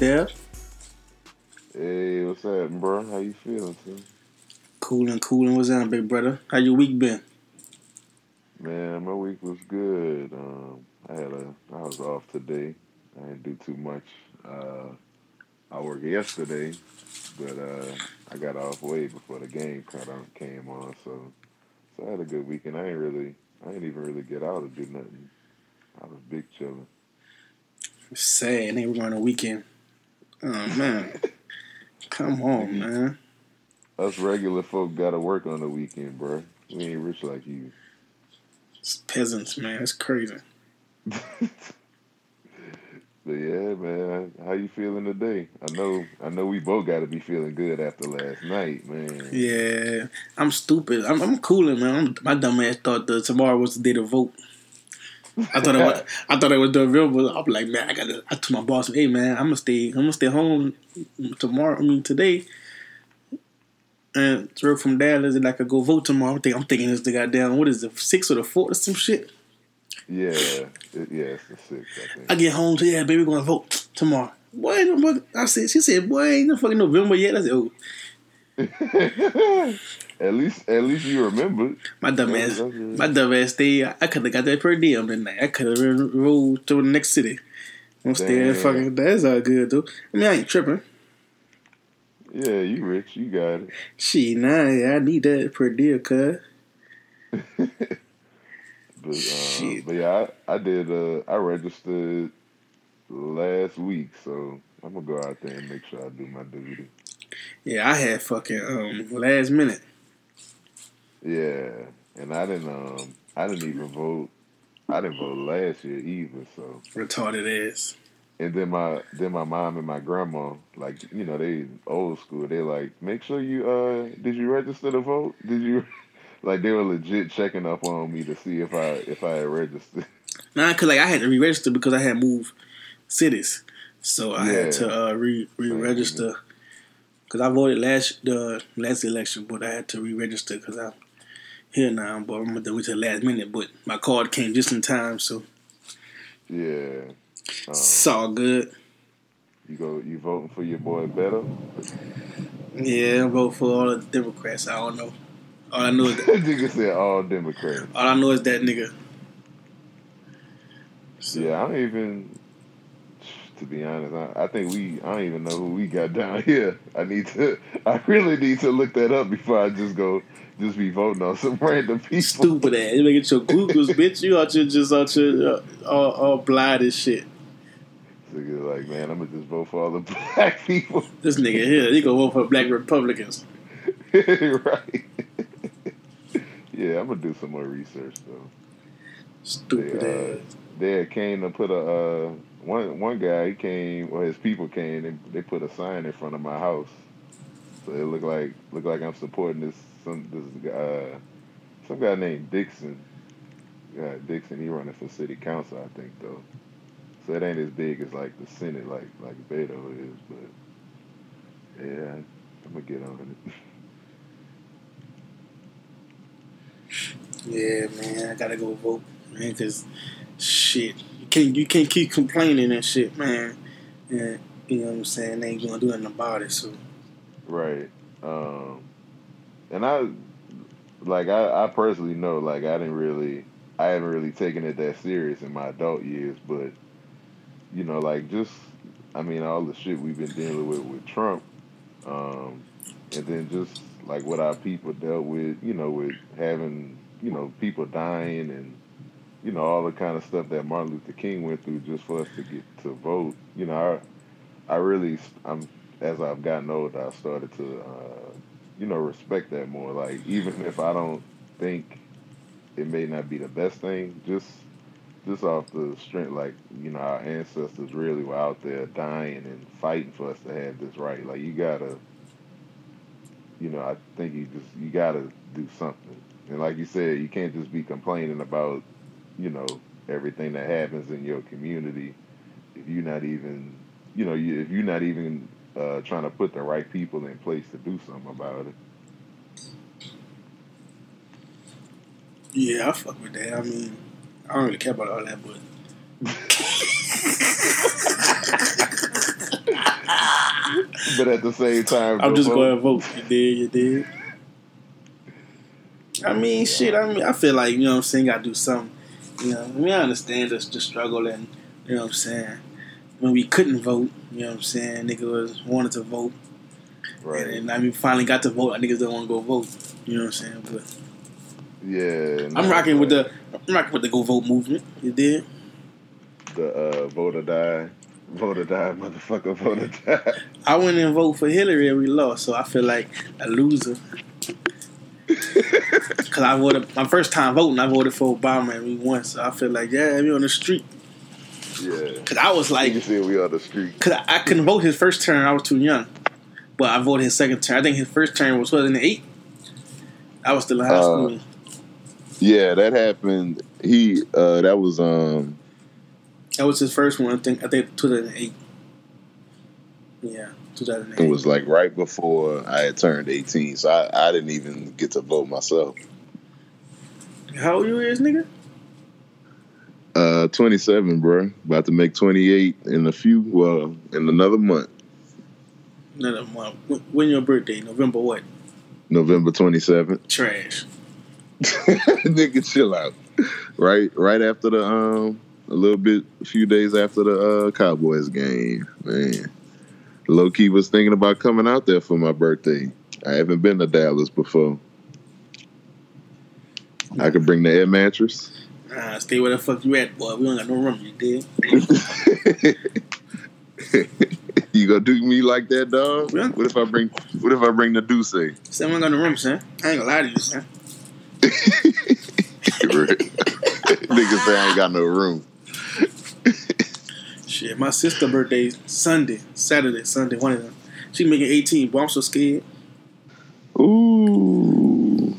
Ooh, what's in there? Hey, what's up, bro? How you feeling, son? Cooling, cooling. What's on, big brother? How your week been? Man, my week was good. Um, I had a, I was off today. I didn't do too much. Uh, I worked yesterday, but uh, I got off way before the game kind of came on. So, so I had a good weekend. I ain't really, I didn't even really get out or do nothing. I was big chilling. Sad. They were on a weekend. Oh man, come on, man. Us regular folk gotta work on the weekend, bro. We ain't rich like you. It's peasants, man. It's crazy. But yeah, man, how you feeling today? I know, I know, we both got to be feeling good after last night, man. Yeah, I'm stupid. I'm, I'm cooling, man. I'm, my dumb ass thought that tomorrow was the day to vote. I thought it was, I thought it was November. I'm like, man, I gotta. I told my boss, hey, man, I'm gonna stay. I'm gonna stay home tomorrow. I mean, today. And through from Dallas, and I could go vote tomorrow. I'm thinking, I'm thinking it's the goddamn what is it, six or the fourth or some shit. Yeah, it, yeah, it's the sixth, I. I get home, so yeah, baby, gonna vote tomorrow. Boy, no I said, she said, boy, ain't no fucking November yet. I said, oh, at least, at least you remembered. my dumb ass, my dumb ass stay. I could have got that per diem tonight. I could have rolled to the next city. I'm staying fucking. That's all good though. I mean, I ain't tripping. Yeah, you rich, you got it. Shit, nah, yeah, I need that per diem, cuz. But, uh, Shit. but yeah, I, I did. Uh, I registered last week, so I'm gonna go out there and make sure I do my duty. Yeah, I had fucking um last minute. Yeah, and I didn't. Um, I didn't even vote. I didn't vote last year either. So, Retarded ass. and then my then my mom and my grandma, like you know, they old school. They like make sure you. Uh, did you register to vote? Did you? Like they were legit checking up on me to see if I if I had registered. Nah, cause like I had to re-register because I had moved cities, so I Yeah. had to uh, re re-register. Cause I voted last the last election, but I had to re-register because I'm here now. But I'm gonna wait till the last minute. But my card came just in time, so Yeah. Um, it's all good. you go. You voting for your boy Beto? Yeah, I vote for all the Democrats. I don't know. All I know is that, Nigga said all Democrats. all I know is that nigga. So, Yeah, I don't even. To be honest, I, I think we. I don't even know who we got down here. I need to. I really need to look that up before I just go. Just be voting on some random people. Stupid ass. You making your Googles, bitch. You out here just out here uh, all, all blind as shit. Nigga like, man, I'm gonna just vote for all the black people. This nigga here, he gonna vote for black Republicans. right. yeah, I'm gonna do some more research though. Stupid They, uh, ass. They came to put a uh, one one guy. He came, or his people came, and they put a sign in front of my house. So it looked like looked like I'm supporting this some this uh, some guy named Dixon. Yeah, Dixon. He running for city council, I think though. So it ain't as big as like the Senate, like like Beto is, but yeah, I'm gonna get on it. Yeah, man, I gotta go vote, man, cause shit, you can't you can't keep complaining and shit, man. And you know what I'm saying? They ain't gonna do nothing about it. So Right. Um, and I, like, I, I personally know, like, I didn't really, I haven't really taken it that serious in my adult years, but, you know, like, just, I mean, all the shit we've been dealing with with Trump, um, and then just, like, what our people dealt with, you know, with having, you know, people dying and, you know, all the kind of stuff that Martin Luther King went through just for us to get to vote. You know, I, I really, I'm as I've gotten older, I started to, uh, you know, respect that more. Like, even if I don't think it may not be the best thing, just, just off the strength, like, you know, our ancestors really were out there dying and fighting for us to have this right. Like, you gotta, you know, I think you just, you gotta do something. And like you said, you can't just be complaining about, you know, everything that happens in your community if you're not even, you know, if you're not even uh, trying to put the right people in place to do something about it. Yeah, I fuck with that. I mean, I don't really care about all that, but But at the same time, I'm just vote. going to vote. You did, you did. I mean, shit. I mean, I feel like you know what I'm saying. Got to do something. You know, I mean, I understand the, the struggle and you know what I'm saying. When we couldn't vote, you know what I'm saying. Nigga was wanted to vote, Right. and, and I mean, finally got to vote. I niggas don't want to go vote. You know what I'm saying? But Yeah. I'm rocking with the I'm rocking with the go vote movement. You did. the uh, vote or die, vote or die, motherfucker, vote or die. I went and vote for Hillary and we lost, so I feel like a loser. Cause I voted my first time voting, I voted for Obama and we won, so I feel like yeah, we on the street. Yeah. Cause I was like, can see we on the street. cause I, I couldn't vote his first term, I was too young, but I voted his second term. I think his first term was 2008. I was still in high Uh, school. Yeah, that happened. He uh that was um That was his first one. I think I think 2008. Yeah, 2008. it was like right before I had turned eighteen, so I, I didn't even get to vote myself. How old you is, nigga? Uh, twenty seven, bro. About to make twenty eight in a few. Well, in another month, No, no, no. When- your birthday? November what? November twenty seventh. Trash. Nigga, chill out. Right, right after the um, a little bit, a few days after the uh, Cowboys game, man. Low key was thinking about coming out there for my birthday. I haven't been to Dallas before. I could bring the air mattress. Uh, stay where the fuck you at, boy. We don't got no room. You did. you gonna do me like that, dog? Yeah. What if I bring? What if I bring the Duce? Say we ain't got no room, son. I ain't gonna lie to you, son. Niggas say I ain't got no room. Shit, my sister birthday Sunday, Saturday, Sunday, one of them. She making 18, but I'm so scared. Ooh.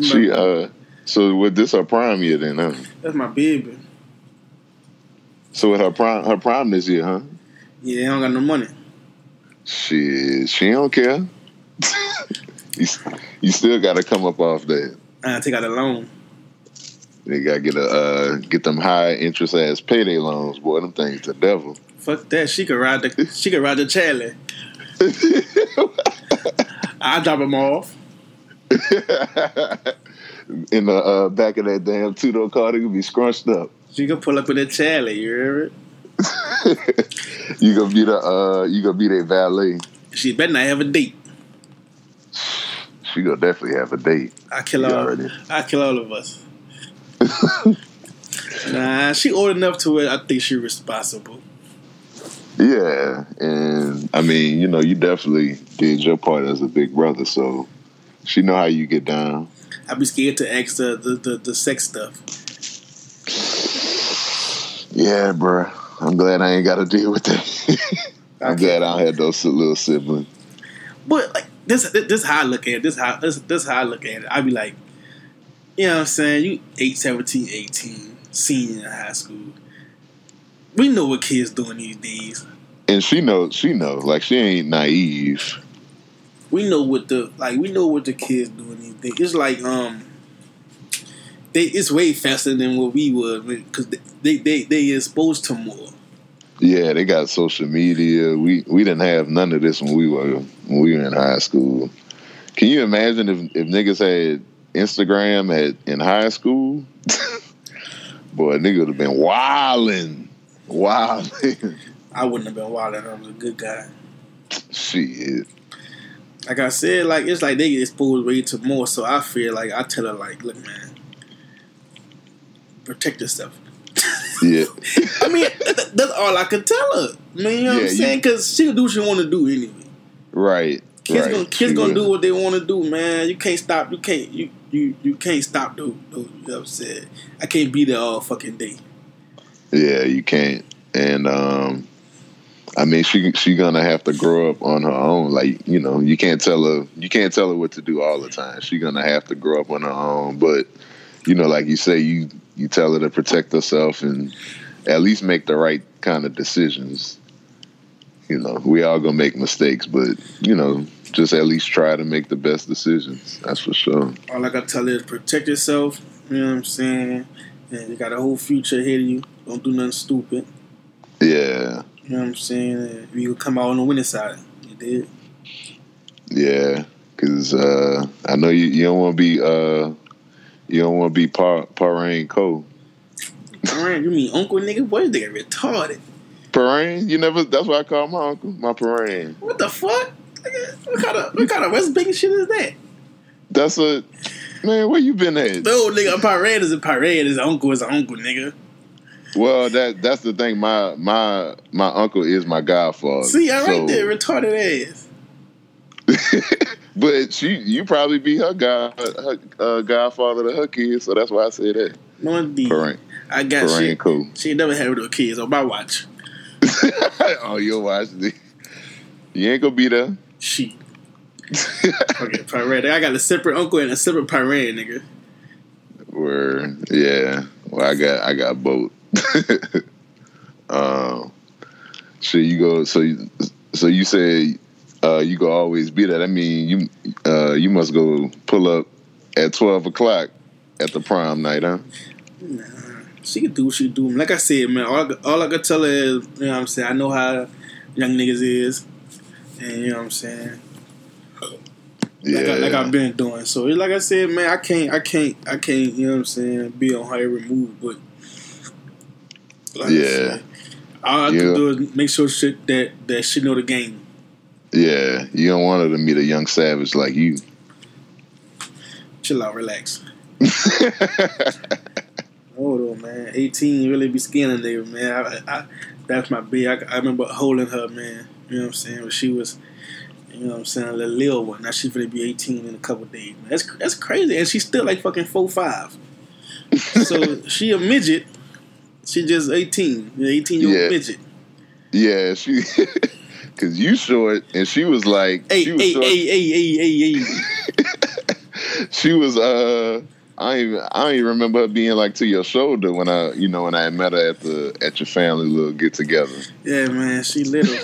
She uh so with this her prime year then, huh? that's my baby. So with her prime her prime this year, huh? Yeah, I don't got no money. Shit, she don't care. you, you still gotta come up off that. I take out a loan. They gotta get a uh get them high interest ass payday loans, boy. Them things the devil. Fuck that. She could ride the she could ride the Charlie. I drop him off. In the uh, back of that damn two door car, they could be scrunched up. She could pull up in a Charlie. You hear it? you gonna be the uh you gonna be their valet. She better not have a date. She gonna definitely have a date. I kill You all. already- I kill all of us. Nah, she old enough to it. I think she responsible. Yeah, and I mean, you know, you definitely did your part as a big brother, so she know how you get down. I be scared to ask the the, the, the sex stuff. Yeah, bro. I'm glad I ain't got to deal with that. I'm glad I don't have those little siblings. But like this, this, this how I look at it. This how this, this how I look at it. I'd be like, you know what I'm saying? You 8, 17, 18, senior in high school. We know what kids doing these days. And she knows, she knows, like she ain't naive. We know what the like. We know what the kids doing these days. It's like um, they it's way faster than what we were because they, they they they exposed to more. Yeah, they got social media. We we didn't have none of this when we were when we were in high school. Can you imagine if if niggas had Instagram at in high school? Boy, nigga would have been wilding, wilding. I wouldn't have been wilding. I was a good guy. Shit. Like I said, like it's like they get exposed way too more. So I feel like I tell her like, look, man, protect yourself. Yeah. I mean, th- that's all I can tell her. I mean, you know what I'm saying? Because she can do what she want to do anyway. Right. Kids right. gonna kids gonna do what they want to do, man. You can't stop. You can't. You you you can't stop. Do do. You know what I'm saying? I can't be there all fucking day. Yeah, you can't. And um I mean she she gonna have to grow up on her own. Like, you know, you can't tell her you can't tell her what to do all the time. She gonna have to grow up on her own. But, you know, like you say, you you tell her to protect herself and at least make the right kind of decisions. You know, we all gonna make mistakes, but you know, just at least try to make the best decisions. That's for sure. All I gotta tell her is protect yourself You know what I'm saying? And you got a whole future ahead of you. Don't do nothing stupid. Yeah. You know what I'm saying? You come out on the winning side. You did. Yeah. Cause uh, I know you, you don't want to be uh, you don't want to be par Parain Cole. Parain, you mean uncle nigga? Boy, they retarded. Parain, you never. That's what I call my uncle, my Parain. What the fuck? What kind of what kind of West Bacon shit is that? That's a man. Where you been at? No, nigga, a pirate is a pirate. His uncle is an uncle, nigga. Well, that that's the thing. My my my uncle is my godfather. See, I right so- there, retarded ass. but she, you probably be her god, her uh, godfather to her kids. So that's why I say that. No indeed. Parain, I got Parain shit. Cole. She ain't never had no kids on my watch. oh, you'll watch. You ain't gonna be there. She. Okay, pirate. I got a separate uncle and a separate pirate, nigga. Where yeah, well I got I got both. um, so you go so you, so you say uh, you go always be that. I mean you uh, you must go pull up at twelve o'clock at the prom night, huh? Nah, she can do what she do. Like I said, man, all, I- all I can tell her is, you know what I'm saying, I know how young niggas is. And you know what I'm saying? Yeah, Like, I, like I've been doing. So like I said, man, I can't I can't I can't, you know what I'm saying, be on her every move, but like Yeah. all I Yeah. can do is make sure shit that that she know the game. yeah. You don't want her to meet a young savage like you. Chill out, relax. Hold on, man. 18 really be skinning there, man. I, I, that's my big. I, I remember holding her, man. You know what I'm saying? When she was, you know what I'm saying, a little, little one. Now she's gonna be 18 in a couple days. Man. That's that's crazy, and she's still like fucking four five. so she a midget. She just 18, an 18 year Yeah. old midget. yeah, she. Cause you short, and she was like, Hey, she was hey, short. hey, hey, hey, hey, hey. she was uh I don't even I don't even remember her being like to your shoulder when I you know when I met her at the at your family little get together. Yeah, man. She little.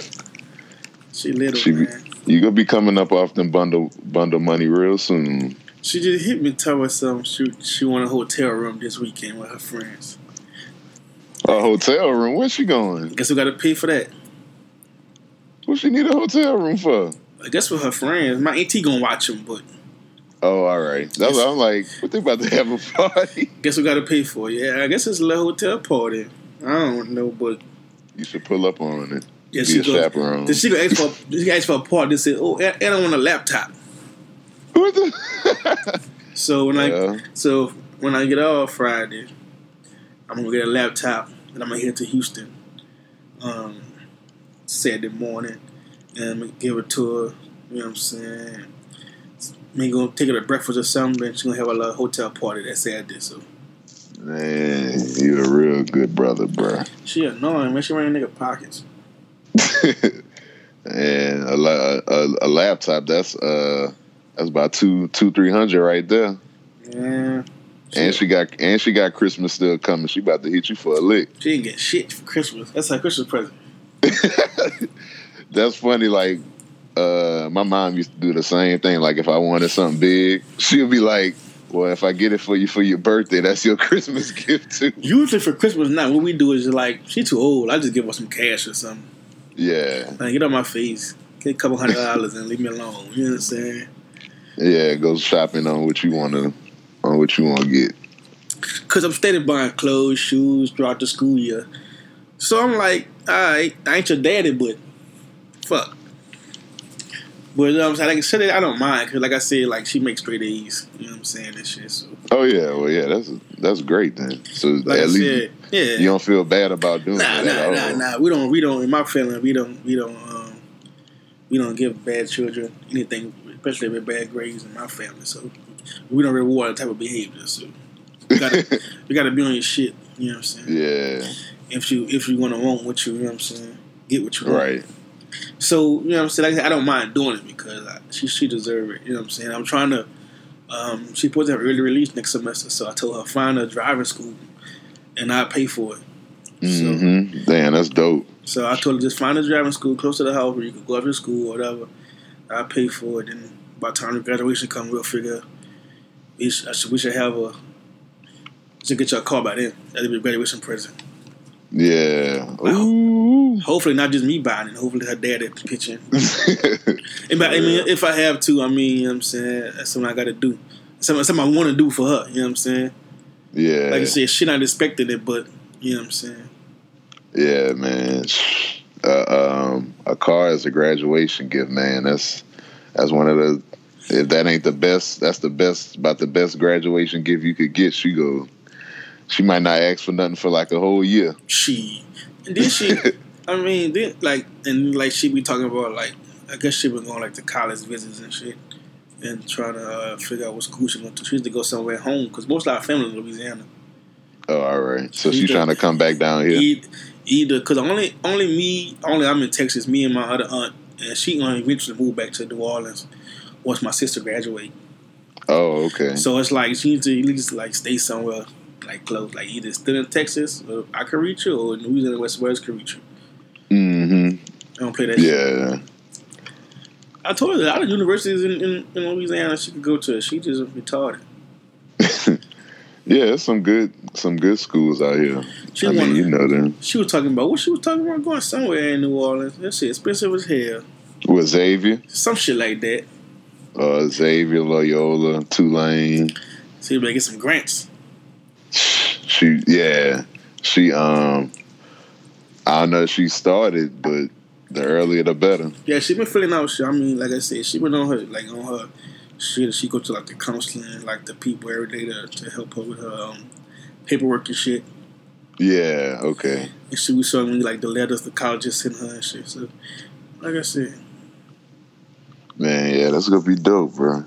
She little, She man. You gonna be coming up off them bundle bundle money real soon. She just hit me, tell her something. She she want a hotel room this weekend with her friends. A hotel room? Where's she going? Guess we got to pay for that. What she need a hotel room for? I guess with her friends. My auntie gonna watch them, but Oh, all right. That's what I'm like. What they about to have a party? guess we got to pay for it. Yeah, I guess it's a little hotel party. I don't know, but You should pull up on it. yeah, Be she a go. chaperone. Then she gonna ask for she asked for a party. Said, "Oh, and I want a laptop." What the? So when I so when I get off Friday, I'm gonna get a laptop and I'm gonna head to Houston um, Saturday morning and give it to her. You know what I'm saying? Me gonna take her to breakfast or something. And she's gonna have a little hotel party that Saturday. So Man, you a real good brother, bruh. she annoying, man. She running nigga pockets. and a, a, a laptop that's uh that's about two two three hundred right there. Yeah. And she got and she got Christmas still coming. She about to hit you for a lick. She didn't get shit for Christmas. That's her Christmas present. That's funny. Like uh, my mom used to do the same thing. Like if I wanted something big, she'll be like, "Well, if I get it for you for your birthday, that's your Christmas gift too." Usually for Christmas night, what we do is just like, she too old. I just give her some cash or something. Yeah, Like, get on my face. Get a couple hundred dollars and leave me alone. You know what I'm saying? yeah. Go shopping on what you want to on what you want to get. Cause I'm steady buying clothes, shoes throughout the school year. So I'm like, alright, I ain't your daddy, but fuck. But you know what I'm saying? Like I said, I don't mind because, like I said, like she makes straight A's. You know what I'm saying? And shit. So, Oh yeah, well yeah, that's that's great then. So like at I least said, yeah. you don't feel bad about doing Nah, that. nah, nah, nah. We don't, we don't. In my family, we don't, we don't, um, we don't give bad children anything, especially with bad grades in my family. So we don't reward that type of behavior. So you gotta, you gotta be on your shit. You know what I'm saying? Yeah, If you, if you want to want what you, you know what I'm saying, get what you want. right. So you know what I'm saying. Like I, don't mind doing it because I, she, she deserve it. You know what I'm saying. I'm trying to. Um, she's supposed to have early release next semester, so I told her find a driving school, and I pay for it. So, hmm Damn, that's dope. So I told her just find a driving school close to the house where you can go after school or whatever. I pay for it, and by the time the graduation comes, we'll figure we should, I should, we should have a Should get your a call by then. That'll be a graduation present. Yeah. Ooh. Hopefully not just me buying it. Hopefully her dad is pitching. and I mean, if I have to, I mean, you know what I'm saying that's something I got to do. Something, something I want to do for her. You know what I'm saying? Yeah. Like I said, she not expecting it, but you know what I'm saying. Yeah, man. Uh, um, a car as a graduation gift, man. That's that's one of the. If that ain't the best, that's the best about the best graduation gift you could get. She go. She might not ask for nothing for like a whole year. She, and then she. I mean, then like and like she be talking about like I guess she been going like to college visits and shit and trying to uh, figure out what school she going to. She needs to go somewhere home because most of our family in Louisiana. Oh, all right. So she's trying to come back down here. Either because only only me only I'm in Texas. Me and my other aunt, and she gonna eventually move back to New Orleans once my sister graduate. Oh, okay. So it's like she needs to at least like stay somewhere like close, like either still in Texas, or I can reach you, or in Louisiana West West can reach you. Mm-hmm. I don't play that. Yeah. Shit. I told her a lot of universities in, in, in Louisiana she could go to. She just retarded. yeah, there's some good some good schools out here. She I mean, wanted, you know them. She was talking about what she was talking about going somewhere in New Orleans. That shit expensive as hell. With Xavier? Some shit like that. Uh, Xavier, Loyola, Tulane. See, if they get some grants. She, yeah, she. Um, I know. She started, but the earlier the better. Yeah, she been filling out shit. I mean, like I said, she been on her like on her shit. She go to like the counseling, like the people every day to, to help her with her um, paperwork and shit. Yeah. Okay. And she was showing me like the letters the colleges sent her and shit. So, like I said. Man, yeah, that's gonna be dope, bro.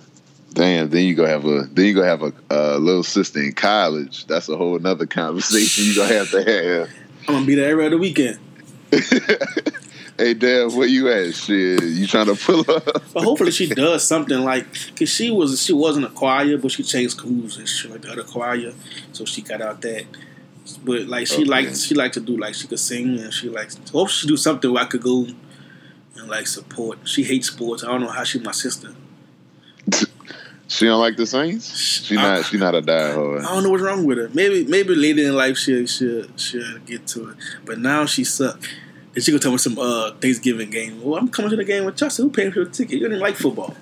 Damn, then you gonna have a then you gonna have a, a little sister in college. That's a whole another conversation you gonna have to have. I'm gonna be there every other weekend. hey, Dad, where you at? Shit, you trying to pull up? but hopefully she does something like because she was she wasn't a choir, but she changed schools and shit like the other choir, so she got out that. But like she okay. liked she liked to do like she could sing and she likes hope she do something where I could go and like support. She hates sports. I don't know how she my sister. She don't like the Saints. She not. I, she not a diehard. I don't know what's wrong with her. Maybe maybe later in life she'll she'll, she'll get to it. But now she suck. And she gonna tell me some uh, Thanksgiving game. Well, I'm coming to the game with Chelsea. Who paid for the ticket? You didn't like football.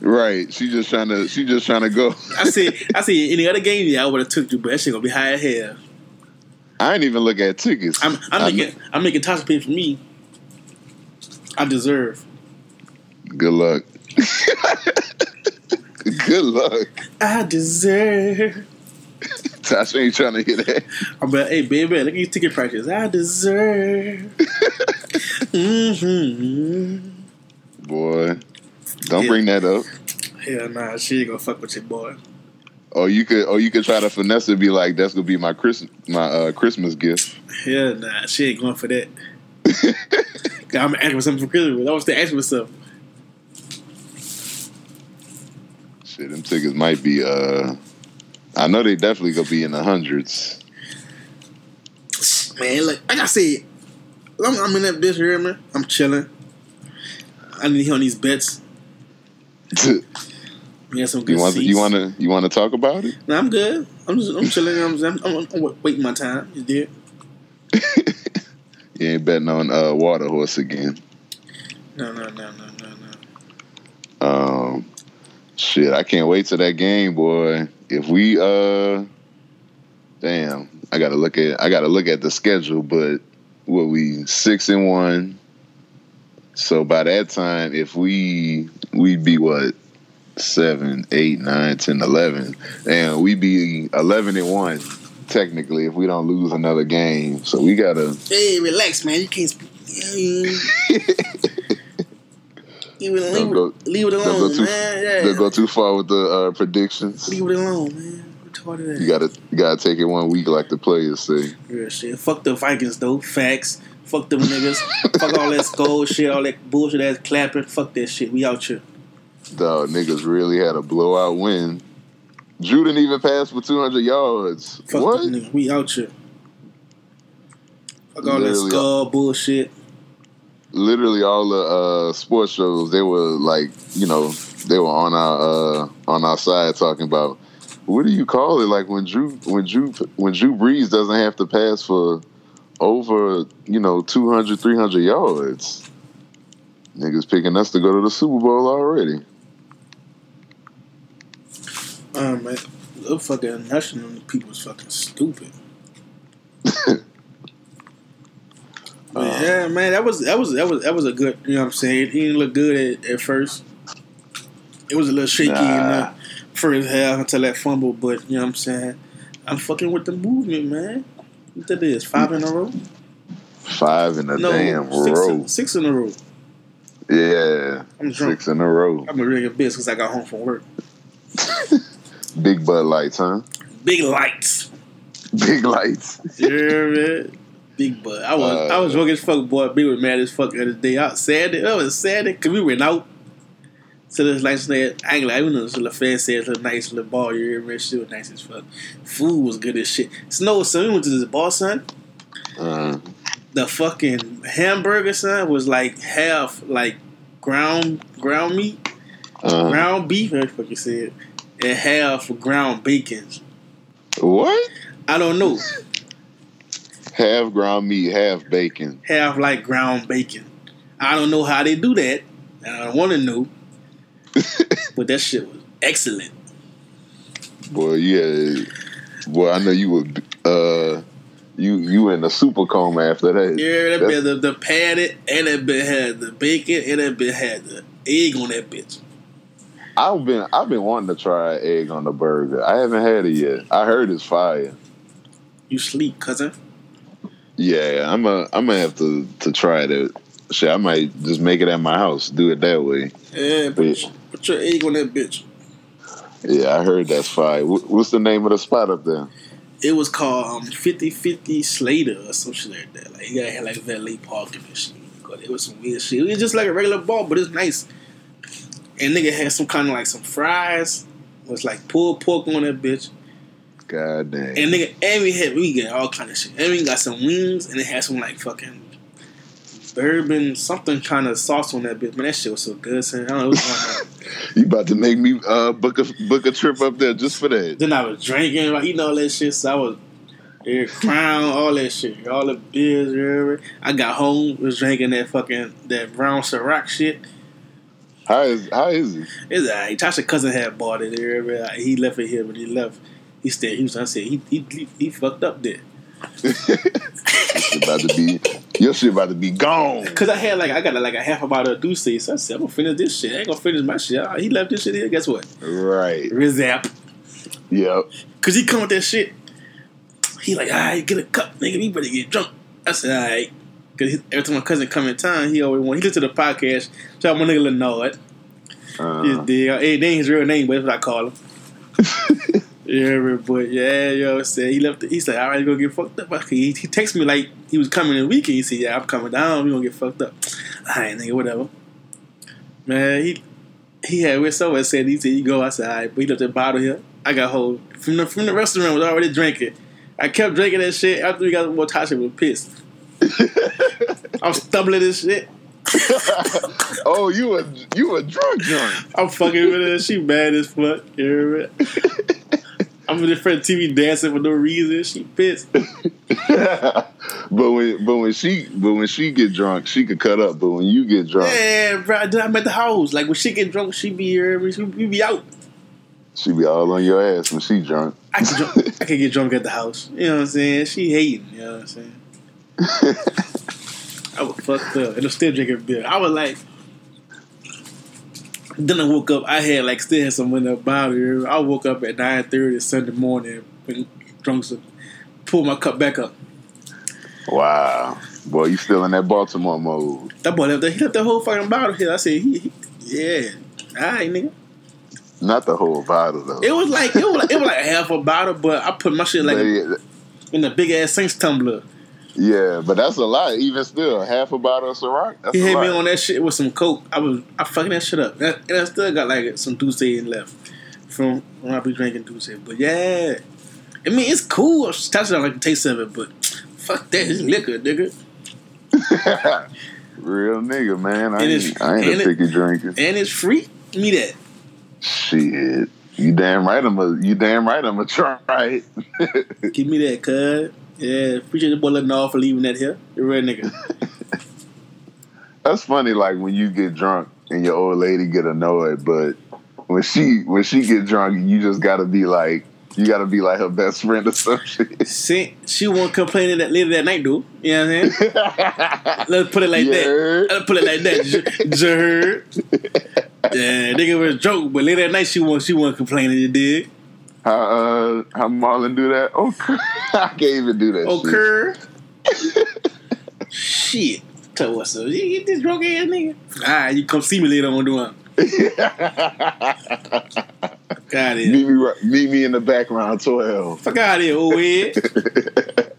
Right. She just trying to. She just trying to go. I see. I see. Any other game, yeah, I would have took you, but that shit gonna be high as hell. I ain't even look at tickets. I'm, I'm making. I'm making Tasha pay for me. I deserve. Good luck. Good luck. I deserve. Tasha ain't trying to hear that. I'm like, hey, baby, look at these ticket prices. I deserve. mm-hmm. Boy, don't bring that up. Hell nah, she ain't gonna fuck with your boy. Or you could, or you could try to finesse it, be like, "That's gonna be my Christmas, my uh, Christmas gift." Hell nah, she ain't going for that. I'm asking something for Christmas. I was to ask something. Shit, them tickets might be. uh I know they definitely gonna be in the hundreds. Man, like, like I said, I'm, I'm in that bitch here, man. I'm chilling. I need to hear on these bets. Yeah, some good. You want, seats. you want to you want to talk about it? No, I'm good. I'm just I'm chilling. I'm, I'm, I'm, I'm waiting my time. You did. you ain't betting on uh, water horse again. No, no, no, no, no, no. Um, Shit, I can't wait to that game, boy. If we uh damn, I gotta look at I gotta look at the schedule, but what we six and one. So by that time, if we we'd be what seven, eight, nine, ten, eleven, and we'd be eleven and one technically if we don't lose another game. So we gotta. Hey, relax, man. You can't. Leave it, leave, go, leave it alone, go too, man. Yeah. Don't go too far with the uh, predictions. Leave it alone, man. You gotta you gotta take it one week like the players say. Yeah, shit. Fuck the Vikings though. Facts. Fuck them niggas. Fuck all that skull shit, all that bullshit ass clapping. Fuck that shit. We out here. Dog, niggas really had a blowout win. Drew didn't even pass for 200 yards. Fuck what? We out here. Fuck all that skull bullshit literally all the uh, sports shows they were like you know they were on our uh, on our side talking about what do you call it? Like when Drew when Drew when Drew Brees doesn't have to pass for over you know 200, 300 yards. Niggas picking us to go to the Super Bowl already. Um, man, the fucking national people is fucking stupid. Uh, yeah, man, that was that was that was that was a good. You know what I'm saying? He didn't look good at, at first. It was a little shaky in the first half until that fumble, but you know what I'm saying? I'm fucking with the movement, man. What that is? Five in a row? Five in a No, damn six, row. six in a row. Yeah, I'm drunk. six in a row. I'm a really good bitch because I got home from work. Big Bud Lights, huh? Big lights. Big lights. Yeah, man. Big butt. I was I was Uh, drunk as fuck, boy. Big was mad as fuck the other day. I was sad. I was sad because we went out. So this nice I ain't like, you know, this little fan said, it's a nice little bar. You hear me? Shit was nice as fuck. Food was good as shit. Snow, so we went to this bar, son. Uh, The fucking hamburger, son, was like half like ground ground meat, uh, ground beef, what you said, and half ground bacon. what? I don't know. Half ground meat, half bacon. Half like ground bacon. I don't know how they do that. and I don't want to know. but that shit was excellent. Boy, yeah. Boy, I know you would. Uh, you you in the super coma after that. Yeah, that bit the, the patty and that bit had the bacon and that bit had the egg on that bitch. I've been I've been wanting to try egg on the burger. I haven't had it yet. I heard it's fire. You sleep, cousin. Yeah, I'm a I'm gonna have to to try it. Shit, I might just make it at my house. Do it that way. Yeah, put, Yeah. put your egg on that bitch. Yeah, I heard that's fire. What's the name of the spot up there? It was called um, 50-50 Slater or some shit like that. Like, he got had like valet parking and shit. It was some weird shit. It was just like a regular bar, but it's nice. And nigga had some kind of like some fries. Was like pulled pork on that bitch. God damn. And nigga, and we had we get all kind of shit. And we got some wings, and it had some like fucking bourbon, something kind of sauce on that bitch. Man, that shit was so good. Son. I don't know what's going on. you about to make me uh, book a book a trip up there just for that? Then I was drinking, like eating all that shit. So I was yeah, crown, all that shit, all the beers. Whatever. I got home, was drinking that fucking that brown Ciroc shit. How is how is it? It's alright. Tasha cousin had bought it. Whatever. He left it here, but he left. He stayed. He was. I said he he he, he fucked up there. About to be your shit about to be gone. Cause I had like I got like a half a bottle of Douce, so I said I'm gonna finish this shit. I ain't gonna finish my shit. He left this shit here. Guess what? Right. Rizap. Yep. Cause he come with that shit. He like, alright, get a cup, nigga. We better get drunk. I said, alright. Cause he, every time my cousin come in town, he always want. He listen to the podcast. So I'm my nigga Lenard. Uh, His that ain't his real name, but that's what I call him. Yeah, but yeah, yo, said he left. The, he said, "All right, you gonna get fucked up." He, he texted me like he was coming in the weekend. He said, "Yeah, I'm coming down. We gonna get fucked up." All right, nigga, whatever. Man, he he had with someone said he said you go. I said, "All right," but he left that bottle here. I got hold from the from the restaurant. Was already drinking. I kept drinking that shit after we got more Tasha was pissed. I'm stumbling this shit. oh, you a you a drunk drunk. I'm fucking with her. She mad as fuck. You hear me? I'm in the front of TV dancing for no reason. She pissed. but when but when she but when she get drunk, she could cut up. But when you get drunk, Yeah, bro. Then I'm at the house. Like when she get drunk, she be here. She be out. she be all on your ass when she drunk. I can I can get drunk at the house. You know what I'm saying? She hating. You know what I'm saying? I was fucked up, and I'm still drinking beer. I was like, then I woke up. I had like still had some in the bottle. I woke up at nine thirty Sunday morning and drunk some. Pulled my cup back up. Wow, boy, you still in that Baltimore mode. That boy left the, he left the whole fucking bottle here. I said, he, he yeah, all right, nigga. Not the whole bottle though. It was like it was like, it was like half a bottle, but I put my shit like But yeah, in a big ass Saints tumbler. Yeah, but that's a lot. Even still, half a bottle of Ciroc. That's He hit me on that shit with some coke. I was I fucking that shit up, and I still got like some Douce left from when I be drinking Douce. But yeah, I mean it's cool. Tasha don't like the taste of it, but fuck that, it's liquor, nigga. Real nigga, man. I And ain't, I ain't a picky drinker. And it's free. Me that. Shit. You damn right. I'm a. You damn right. I'm a try it. Give me that, cuz. Yeah, appreciate the boy letting off for leaving that here. You red nigga. That's funny. Like when you get drunk and your old lady get annoyed, but when she when she get drunk, you just gotta be like you gotta be like her best friend or something. See, she won't complain that later that night, dude. You know what I'm saying? Let's put it like You that. Let's put it like that. J- j- heard? Yeah, nigga was a joke, but later that night she won't she won't complain. You did. How uh how Marlon do that? Oh, I can't even do that. Oh, shit. Shit. Tell what's up. You get this drunk ass nigga. Alright, you come see me later on doing. Fuck out here. meet me right, meet me in the background twelve. Fuck out of here, old head.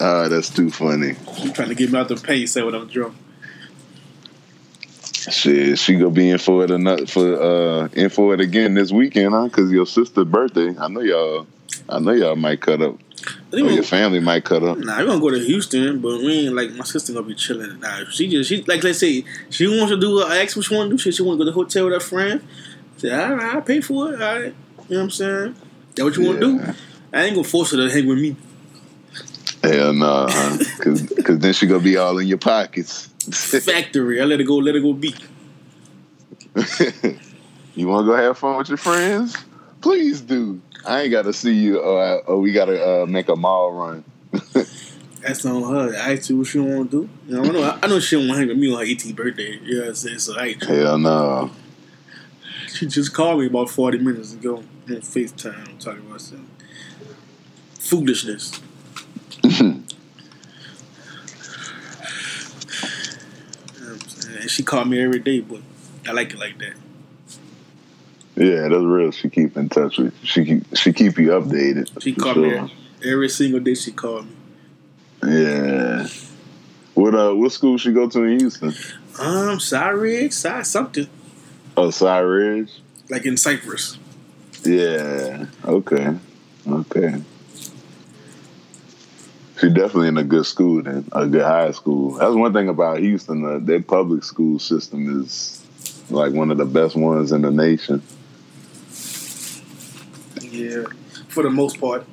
Ah, that's too funny. You trying to get me out the pay, say when I'm drunk. Shit, she gonna be in for it another for uh in for it again this weekend, huh? Cause your sister's birthday. I know y'all. I know y'all might cut up. Or your family might cut up. Nah, we gonna go to Houston, but we ain't like my sister gonna be chilling. Nah, she just she like let's say she wants to do. I asked what she want to do. She she want to go to the hotel with her friend. I said, all right, I'll pay for it. All right, you know what I'm saying? That what you want to Yeah. do? I ain't gonna force her to hang with me. Hell no, huh? Cause, Cause then she gonna be all in your pockets. Factory. I let it go. Let it go be. you wanna go have fun with your friends? Please do. I ain't gotta see you, or, I- or we gotta uh, make a mall run. That's on her. I asked her what she want to do. You know, I know. I know she don't want to hang with me on her 18th birthday. You know what I'm saying? So I. Hell no. She just called me about 40 minutes ago on FaceTime talking about some foolishness. You know what I'm saying? And she called me every day, but I like it like that. Yeah, that's real. She keep in touch with you. She keep she keep you updated. She called sure. me every, every single day. She called me. Yeah. What uh what school she go to in Houston? Um, sorry, sorry, something Oh, Cy Ridge? like in Cypress. Yeah. Okay. Okay. She definitely in a good school then, a good high school. That's one thing about Houston. Uh, their public school system is like one of the best ones in the nation. Yeah, for the most part.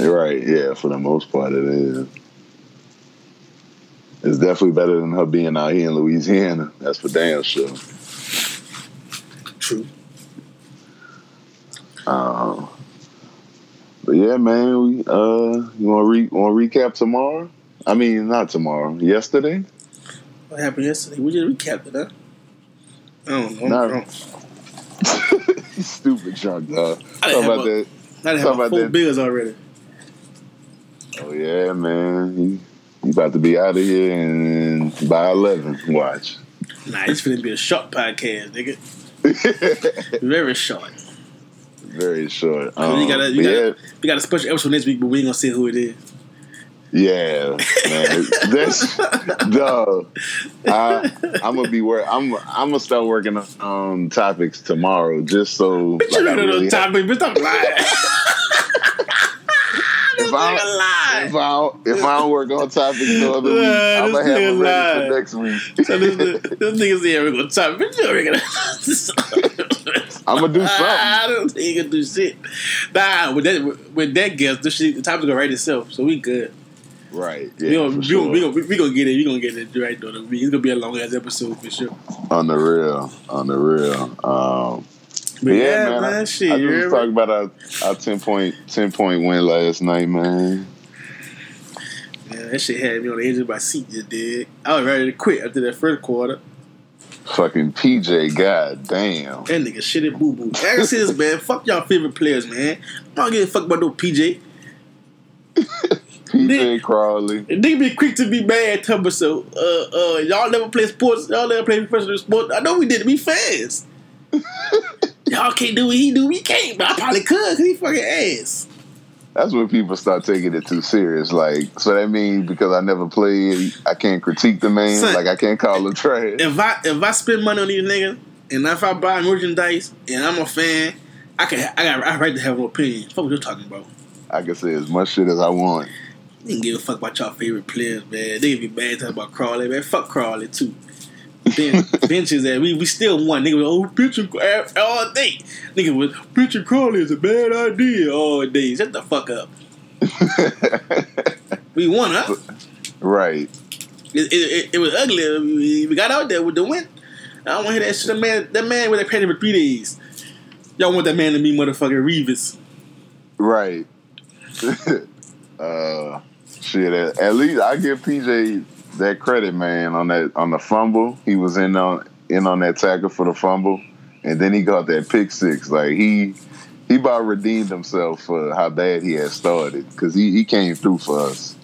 Right? Yeah, for the most part, it is. It's definitely better than her being out here in Louisiana. That's for damn sure. True. Um, but yeah, man, we uh, you want to re- want recap tomorrow? I mean, not tomorrow. Yesterday? What happened yesterday? We just recapped it, huh? I don't know. No. I don't- Stupid drunk dog. I Talk didn't about a- that. I Talk have about four that. bills already. Oh yeah, man. You, you about to be out of here and by eleven. Watch. Nah, it's gonna be a short podcast, nigga. Very short. Very short. Um, you gotta, you gotta, we got a special episode next week, but we ain't gonna say who it is. yeah, man. That's dog. I, I'm gonna be work. I'm I'm gonna start working on topics tomorrow, just so. Bitch, you like, don't know really the have- topic, bitch. Stop lying. if I if I don't, if I don't work on topics the other week, Nah, I'm gonna have them ready for next week. So this, this nigga said we're gonna talk, bitch. You already gonna. I'm gonna do something. I don't think he can do shit. Nah, with that with that guest, this shit, the topic gonna write itself, so we good. Right. we Yeah. gonna, we, sure. gonna, we, gonna, we gonna get it. We gonna get it right though. It's gonna be a long ass episode for sure. on the real, on the real. Um, But yeah, yeah, man. man, I, shit. I you just talking about our, our ten point ten point win last night, man. Man, that shit had me on the edge of my seat. You did. I was ready to quit after that first quarter. Fucking PJ, god damn. That nigga shit at boo boo. Like I said, man, fuck y'all favorite players, man. I don't give a fuck about no PJ. PJ Crawley. And nigga be quick to be mad, me so. Uh, uh, y'all never play sports. Y'all never play professional sports. I know we did. We fans. y'all can't do what he do. We can't, but I probably could because he fucking ass. That's when people start taking it too serious. Like, so that means because I never played, I can't critique the man. Son. like, I can't call him trash. If I if I spend money on these niggas and if I buy merchandise and I'm a fan, I can I got I right to have an opinion. Fuck what you talking about. I can say as much shit as I want. You can give a fuck about y'all favorite players, man. They be bad talking about Crawley, man. Fuck Crawley too. Bench, benches that we, we still won. Nigga was oh pitching all day. Nigga was pitching Crawley is a bad idea all day. Shut the fuck up. we won, huh? Right. It, it, it, it was ugly. We, we got out there with the win. I don't want to hear that shit. That man, that man with that paid for three days. Y'all want that man to be motherfucking Reeves. Right. uh, shit. At, at least I give PJ that credit, man, on that on the fumble. He was in on in on that tackle for the fumble, and then he got that pick six. Like he he about redeemed himself for how bad he had started because he, he came through for us.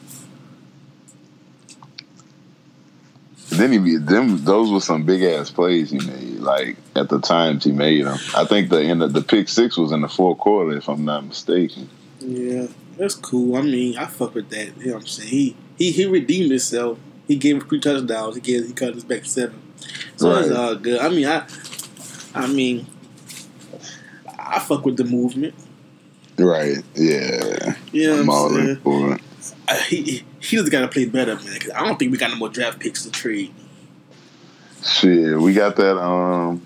then he them those were some big ass plays he made. Like at the times he made them. I think the end of the pick six was in the fourth quarter, if I'm not mistaken. Yeah, that's cool. I mean, I fuck with that. You know what I'm saying? He he he redeemed himself. He gave him three touchdowns. He gave he cut us back seven. So right. it's all good. I mean, I I mean, I fuck with the movement. Right. Yeah. Yeah. I'm all in for it. He he just got to play better, man. Cause I don't think we got no more draft picks to trade. Shit, we got that. Um,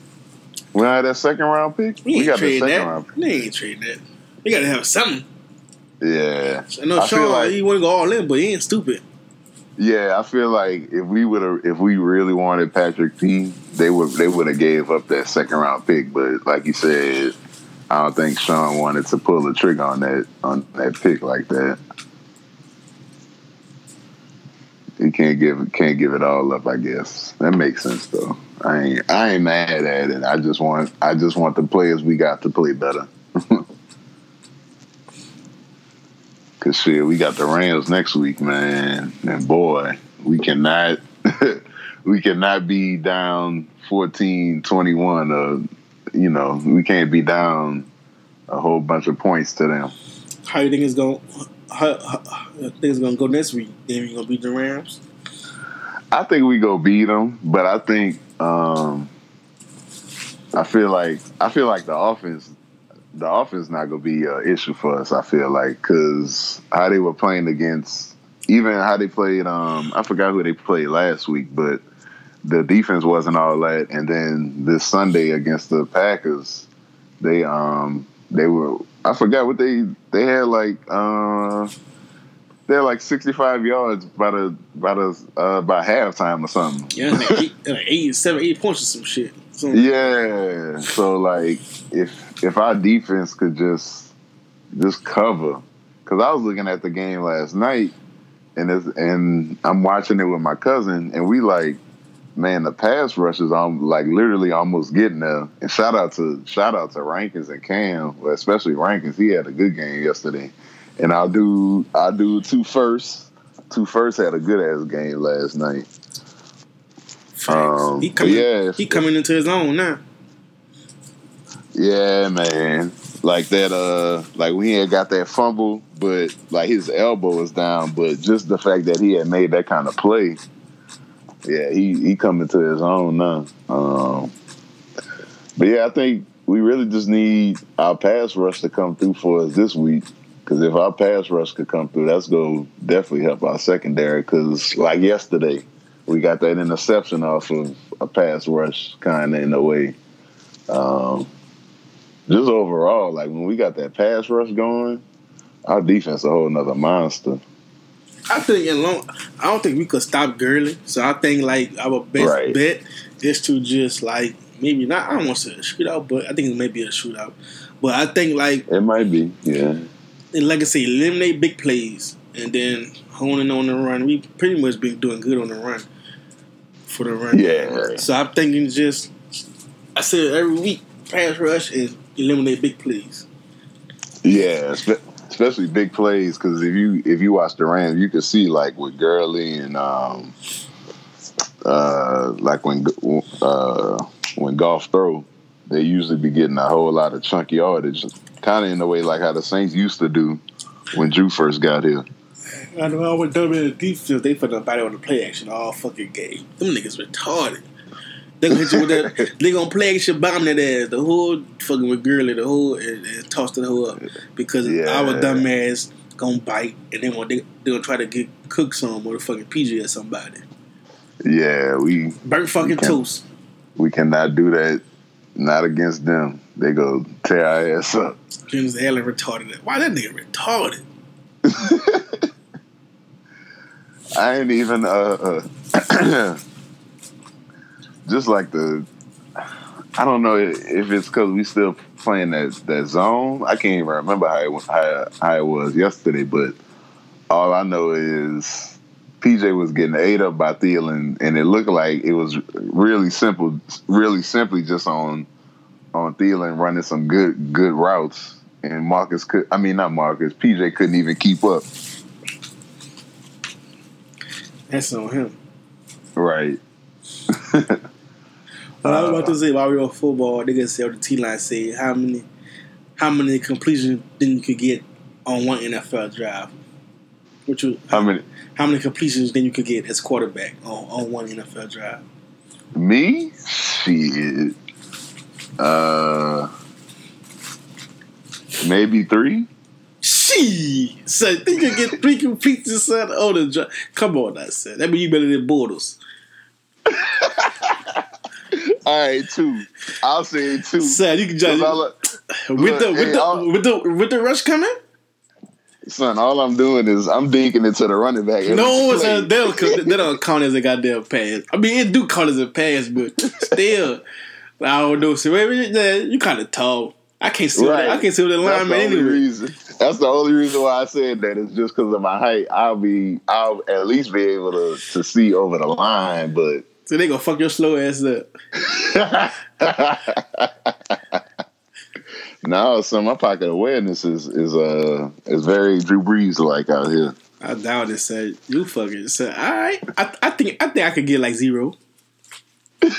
we had that second round pick. We, we got the second that. round. Pick. We ain't trading that. We got to have something. Yeah, I know I Sean. Like, he want to go all in, but he ain't stupid. Yeah, I feel like if we would have, if we really wanted Patrick P, they would they would have gave up that second round pick. But like you said, I don't think Sean wanted to pull the trigger on that on that pick like that. he can't give can't give it all up. I guess that makes sense though. I ain't I ain't mad at it. I just want I just want the players we got to play better. Cause shit, we got the Rams next week, man, and boy, we cannot we cannot be down 14-21 or you know we can't be down a whole bunch of points to them. How do you think it's going? how, how things gonna go next week? Then we gonna beat the Rams. I think we go beat them, but I think um, I feel like I feel like the offense, the offense not gonna be an issue for us. I feel like because how they were playing against, even how they played. Um, I forgot who they played last week, but the defense wasn't all that. And then this Sunday against the Packers, they um they were I forgot what they they had like uh they're like sixty five yards by the by the uh by halftime or something. Yeah, like eight, eight, seven, eight points or some shit. So, yeah. So like if if our defense could just just cover because I was looking at the game last night and and I'm watching it with my cousin and we like man, the pass rushes, I'm like literally almost getting there. And shout out to shout out to Rankins and Cam, especially Rankins. He had a good game yesterday. And I'll do I'll do two first. Two first had a good ass game last night. Um, he coming, yeah, he coming into his own now. Yeah, man. Like that, uh, like we had got that fumble, but like his elbow was down. But just the fact that he had made that kind of play, yeah, he he coming to his own now. Um, but yeah, I think we really just need our pass rush to come through for us this week. Because if our pass rush could come through, that's to definitely help our secondary. Because like yesterday, we got that interception off of a pass rush, kind of in a way. Um, just overall, like when we got that pass rush going, our defense a whole nother monster. I think in long, I don't think we could stop Gurley. So I think like our best right. bet is to just like maybe not. I don't want to say a shootout, but I think it may be a shootout. But I think like it might be, yeah. And like I say, eliminate big plays and then honing on the run. We pretty much been doing good on the run for the run. Yeah. So I'm thinking just I said every week pass rush and eliminate big plays. Yeah, especially big plays. Because if you if you watch the Rams, you can see like with Gurley and um, uh, like when uh, when Goff throw, they usually be getting a whole lot of chunky yardage, kind of in the way like how the Saints used to do when Drew first got here. I know I would dumb in the defense. They put nobody on the play action all fucking game. Them niggas retarded. They gonna hit you with that. They gonna play shit bomb that ass the whole fucking with Gurley the whole and, and toss the whole up because yeah. our dumb ass gonna bite and they gonna they, they gonna try to get cook some motherfucking PG or somebody. Yeah, we Burnt fucking can- toast. we cannot do that. Not against them. They go tear our ass up. James Allen retarded. Why that nigga retarded? I ain't even uh, uh just like the I don't know if it's because we still playing that that zone. I can't even remember how it how, how it was yesterday, but all I know is PJ was getting ate up by Thielen, and it looked like it was really simple, really simply just on on Thielen running some good good routes, and Marcus could I mean not Marcus PJ couldn't even keep up. That's on him. Right. But I was about to say while we were on football, niggas say on the T line say how many how many completions then you could get on one NFL drive. Which was How many? how many completions then you could get as quarterback on, on one NFL drive. Me? Shit. Uh, maybe three. She said think you get three completions on the drive. Come on now, son. That mean you better than Bortles. All right, two. I'll say two. Son, you can just 'Cause all I- with the with hey, the I'll- with the with the rush coming? son, all I'm doing is I'm dinking it to the running back. No, it's uh, a, they don't they don't count as a goddamn pass. I mean, it do count as a pass, but still, I don't know. So you kind of tall. I can't see. Right. I can't see the That's lineman anyway. reason. That's the only reason why I said that is just because of my height. I'll be, I'll at least be able to to see over the line, but So they gonna fuck your slow ass up. no, so my pocket awareness is is uh is very Drew Brees like out here. I doubt it. Said you fucking said. All right. I, I think I think I could get like zero.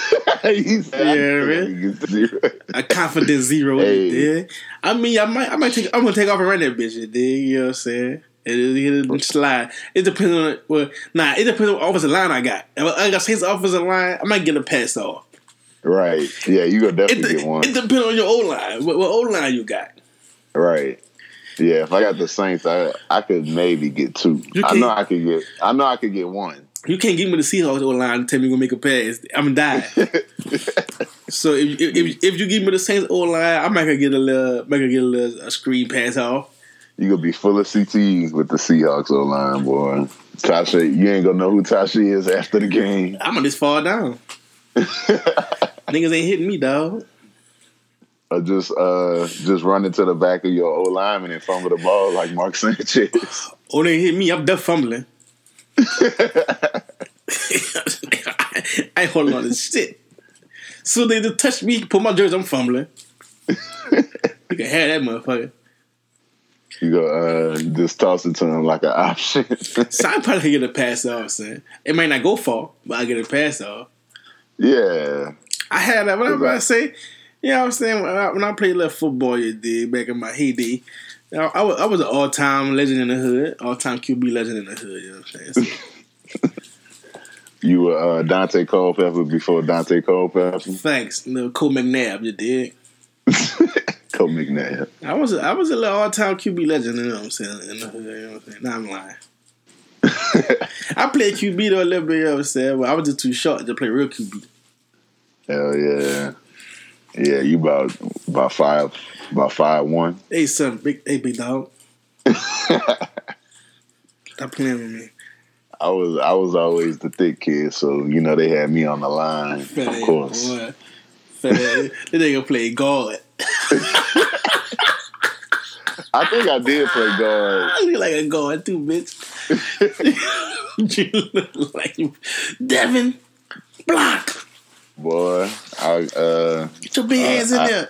He said, Yeah, I man. I can get zero. A confident zero. Hey. I mean, I might I might take. I'm gonna take off and run that bitch. You dig? You know what I'm saying? It is it slide. It depends on well, nah. It depends on what offensive line I got. If I got Saints offensive line, I might get a pass off. Right. Yeah, you gonna definitely de- get one. it depends on your O line. What, what O line you got? Right. Yeah, if I got the Saints, I I could maybe get two. I know I could get. I know I could get one. You can't give me the Seahawks O line and tell me you're gonna make a pass. I'm gonna die. so if, if if if you give me the Saints O line, I might get a little, might get a little a screen pass off. You gonna be full of CTs with the Seahawks O line, boy. Tasha, you ain't gonna know who Tasha is after the game. I'm gonna just fall down. Niggas ain't hitting me, dog. Or just uh just run into the back of your O lineman and fumble the ball like Mark Sanchez. Oh, they hit me. I'm done fumbling. I ain't holding on to shit. So they just touch me, put my jersey, I'm fumbling. you can have that motherfucker. You go uh just toss it to him like an option. So I probably could get a pass off, son. It might not go far, but I get a pass off. yeah. I had that. Whatever I'm about to say, you know what I'm saying? When I, when I played left football, you did back in my heyday. You know, I, was, I was an all time legend in the hood, all time QB legend in the hood. You know what I'm saying? So, You were uh, Daunte Culpepper before Daunte Culpepper. thanks, little Cole McNabb. You did. McNabb. I was a, I was a little all time QB legend. You know what I'm saying? In you know what I'm saying? I'm lying. I played QB though a little bit. You know what I'm saying? But I was just too short to play real QB. Hell yeah. Yeah, you about about five about five one. Hey son, big hey big dog. Stop playing with me. I was I was always the thick kid, so you know they had me on the line, Fat of course. boy. Fat. They nigga play guard. I think I did play guard. I look like a guard too, bitch. you look like you. Devin, block. Boy, I uh Get your big ass in I- there.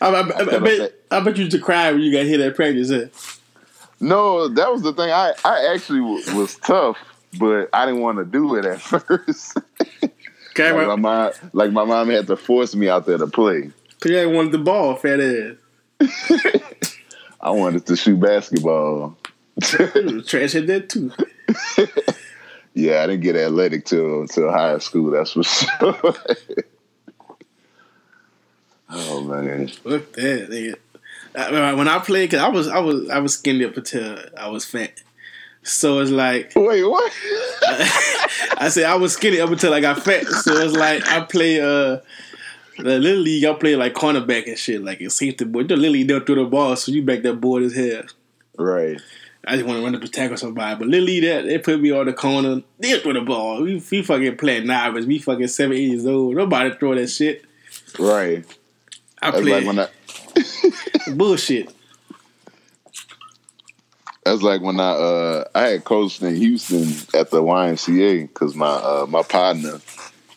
I, I, I, bet, I bet you used to cry when you got hit at practice. Huh? no, that was the thing. I I actually w- was tough, but I didn't want to do it at first. Okay, like, my mom, like my mom had to force me out there to play. You wanted the ball, fat ass. I wanted to shoot basketball. Trash hit that too. Yeah, I didn't get athletic till till high school. That's for sure. oh man, Fuck that, nigga. I- When I played, cause I was I was I was skinny up until I was fat. So it's like Wait, what? I said I was skinny up until I got fat. So it's like I play uh little league. I play like cornerback and shit, like it's safety boy. The little league don't throw the ball, so you back that board as hell. right. I just want to run up and tackle somebody. But Lily, that they put me on the corner. They throw the ball. We, we fucking playing novice. We fucking seven, eight years old. Nobody throw that shit. Right. I That's play like when I bullshit. That's like when I uh I had coached in Houston at the YMCA because my uh my partner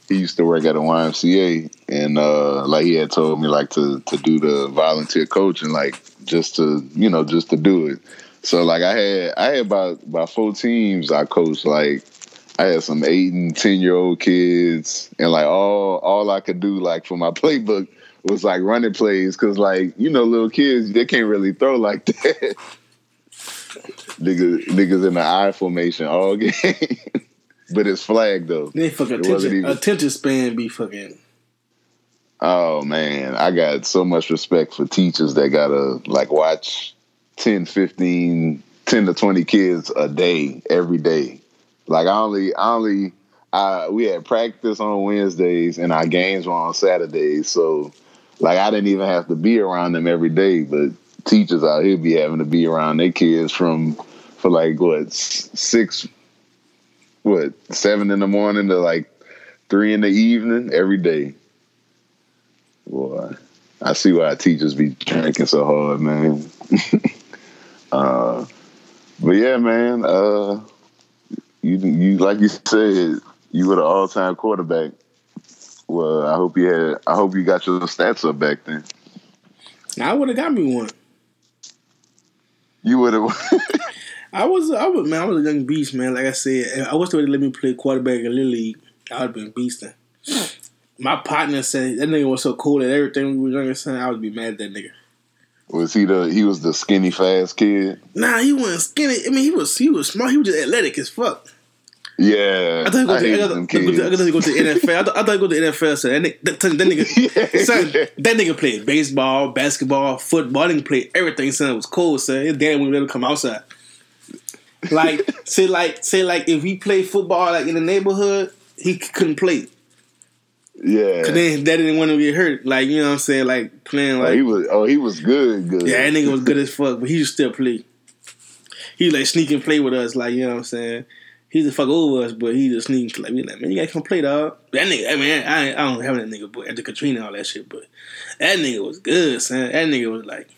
he used to work at a YMCA and uh like he had told me like to to do the volunteer coaching like just to you know just to do it. So like I had I had about about four teams I coached like I had some eight and ten year old kids and like all all I could do like for my playbook was like running plays because like you know little kids they can't really throw like that. niggas, niggas in the I formation all game, but it's flagged though. They fucking attention, even- attention span be fucking. Oh man, I got so much respect for teachers that gotta like watch 10, 15, 10 to 20 kids a day, every day. Like I only I only I we had practice on Wednesdays and our games were on Saturdays. So like I didn't even have to be around them every day, but teachers out here be having to be around their kids from for like what six what seven in the morning to like three in the evening every day. Boy, I see why teachers be drinking so hard, man. uh, but yeah, man. Uh, you you like you said, you were the all time quarterback. Well, I hope you had. I hope you got your stats up back then. I would have got me one. You would have. I was, I was, man, I was a young beast, man. Like I said, if I was to let me play quarterback in Little League, I would have been beasting. My partner said that nigga was so cool at everything we were younger, son. I would be mad at that nigga. was he the? He was the skinny fast kid. Nah, he wasn't skinny. I mean, he was he was smart. He was just athletic as fuck. Yeah, I thought he go I to, I thought, I thought he go to the NFL. I thought, I thought he go to the NFL. So that nigga, that, that nigga, son, that nigga played baseball, basketball, football. That nigga played everything. Son, it was cool. Son, his dad wouldn't let him come outside. Like say, like say, like if he played football like in the neighborhood, he couldn't play. yeah, Cause then his dad didn't want to get hurt. Like you know what I'm saying, like playing oh, like he was. Oh, he was good. Good. yeah, that nigga was good as fuck, but he just still play. He like sneak and play with us, like you know what I'm saying. He just fuck over us, but he just sneak like. We like, man, you gotta come play, dog. That nigga, I mean, I, I don't have that nigga, but after Katrina and all that shit, but that nigga was good, son. That nigga was like,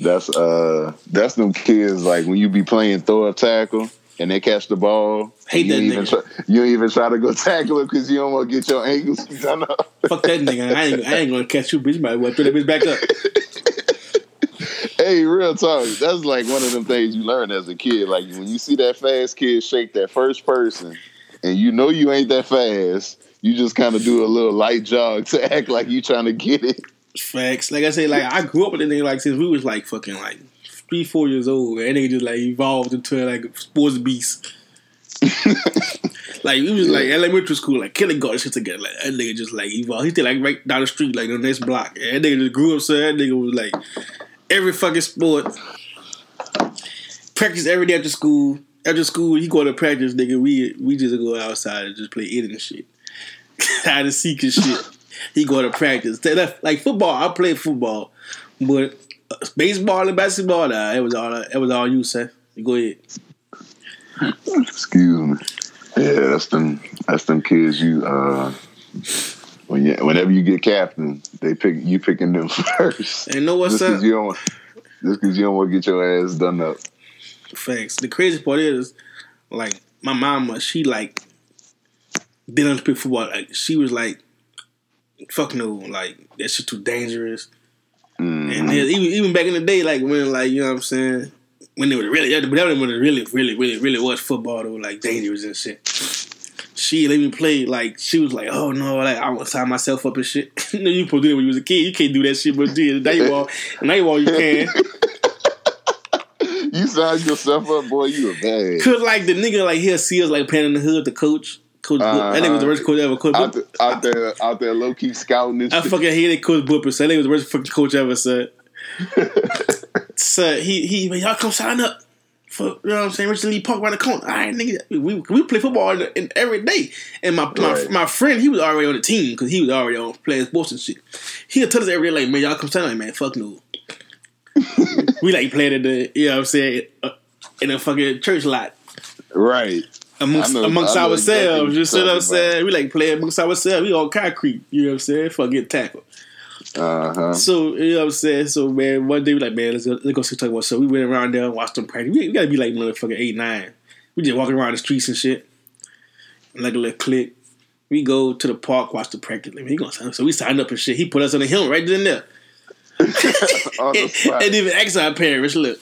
That's uh that's them kids like when you be playing throw a tackle and they catch the ball. Hate you that even nigga. try, you don't even try to go tackle it because you don't want to get your ankles done up. fuck that nigga. I ain't, I ain't gonna catch you, bitch. You might well throw that bitch back up. hey, real talk. That's like one of them things you learn as a kid. Like when you see that fast kid shake that first person, and you know you ain't that fast, you just kind of do a little light jog to act like you trying to get it. Facts. Like I say, like I grew up with that nigga like since we was like fucking like three, four years old. And that nigga just like evolved into like a sports beast. like we was like elementary school, like kindergarten shit together. Like that nigga just like evolved. He still like right down the street, like the next block. And that nigga just grew up, so that nigga was like every fucking sport. Practice every day after school. After school, he go to practice, nigga. We we just go outside and just play it and shit. Hide and seek and shit. He go to practice. That- that- Like football, I played football, but uh, baseball and basketball, nah, it was all it was all you, sir. Go ahead. Excuse me. Yeah, that's them. That's them kids. You uh, when you whenever you get captain, they pick you picking them first. And know what's just up? because you don't, just because you don't want to get your ass done up. Facts. The crazy part is, like, my mama, she like didn't play football. Like, she was like, "Fuck no, like that shit too dangerous." Mm. And then even even back in the day, like when like you know what I'm saying, when they were really, but that when it really, really, really, really was football, were like dangerous and shit. She let me play like she was like, oh no, like I want to sign myself up and shit. you know, you supposed to do when you was a kid. You can't do that shit, but dude, now you all, now you all you can. You signed yourself up, boy. You a bad. Cause like the nigga like he'll see us like playing in the hood, the coach, coach. Boop. That nigga was the worst coach ever. Coach, Out, Boop. the, out there, out there, low key scouting and I shit. fucking hated Coach Booper. So that nigga was the worst fucking coach ever. Son, son, he he y'all come sign up. For, you know what I'm saying? Richard Lee Park around the corner. All right, nigga. We, we play football in, in, every day. And my, Right. my my friend, he was already on the team because he was already on playing sports and shit. He'll tell us every day, like, man, y'all come stand like, man, fuck no. we like playing in the, you know what I'm saying, uh, in a fucking church lot Right. Amongst know- amongst ourselves. exactly you see what I'm about. saying? We like playing amongst ourselves. We on concrete. You know what I'm saying? Fuck get tackled. Uh huh. So you know what I'm saying? So man, one day we like, man, let's go, let's go see talk about. So we went around there and watched them practice. We, we gotta be like motherfucking eight nine. We just walking around the streets and shit, like a little clique. We go to the park, watch the practice. Like, man, he gonna sign up. So we signed up and shit. He put us on the hill right then and there. The and, and even asked our parents, look.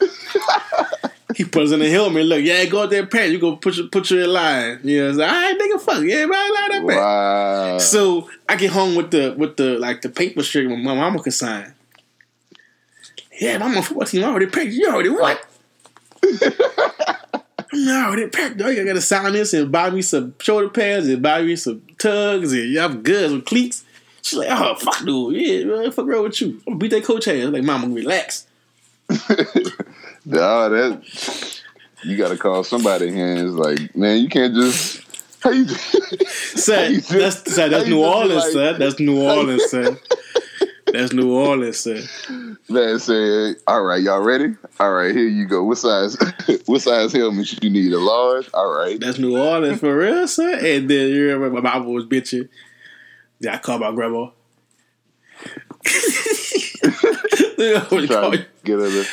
he puts in the helmet. Look, yeah, go out there, parents. You go put your put you in line. You know, saying? all right, nigga, fuck, yeah, man, line up, man. Wow. So I get home with the with the like the paper strip my mama could sign. Yeah, I'm on football team. I already packed. You already what? I already packed. Dog. I gotta sign this and buy me some shoulder pads and buy me some tugs and yeah, I'm good with cleats. She's like, oh fuck dude, yeah, man, fuck wrong with you? I'm gonna beat that coach ass. I'm like, mama, relax. Dog, that you gotta call somebody hands. Like, man, you can't just. How you? Son, you just- that's son, that's New Orleans, like- son. That's New Orleans, son. That's New Orleans, son. Man say, all right, y'all ready? All right, here you go. What size? what size helmet should you need? A large. All right. That's New Orleans for real, son. And then you remember my mama was bitching. Then I called my grandma. Then I would Try call to get her.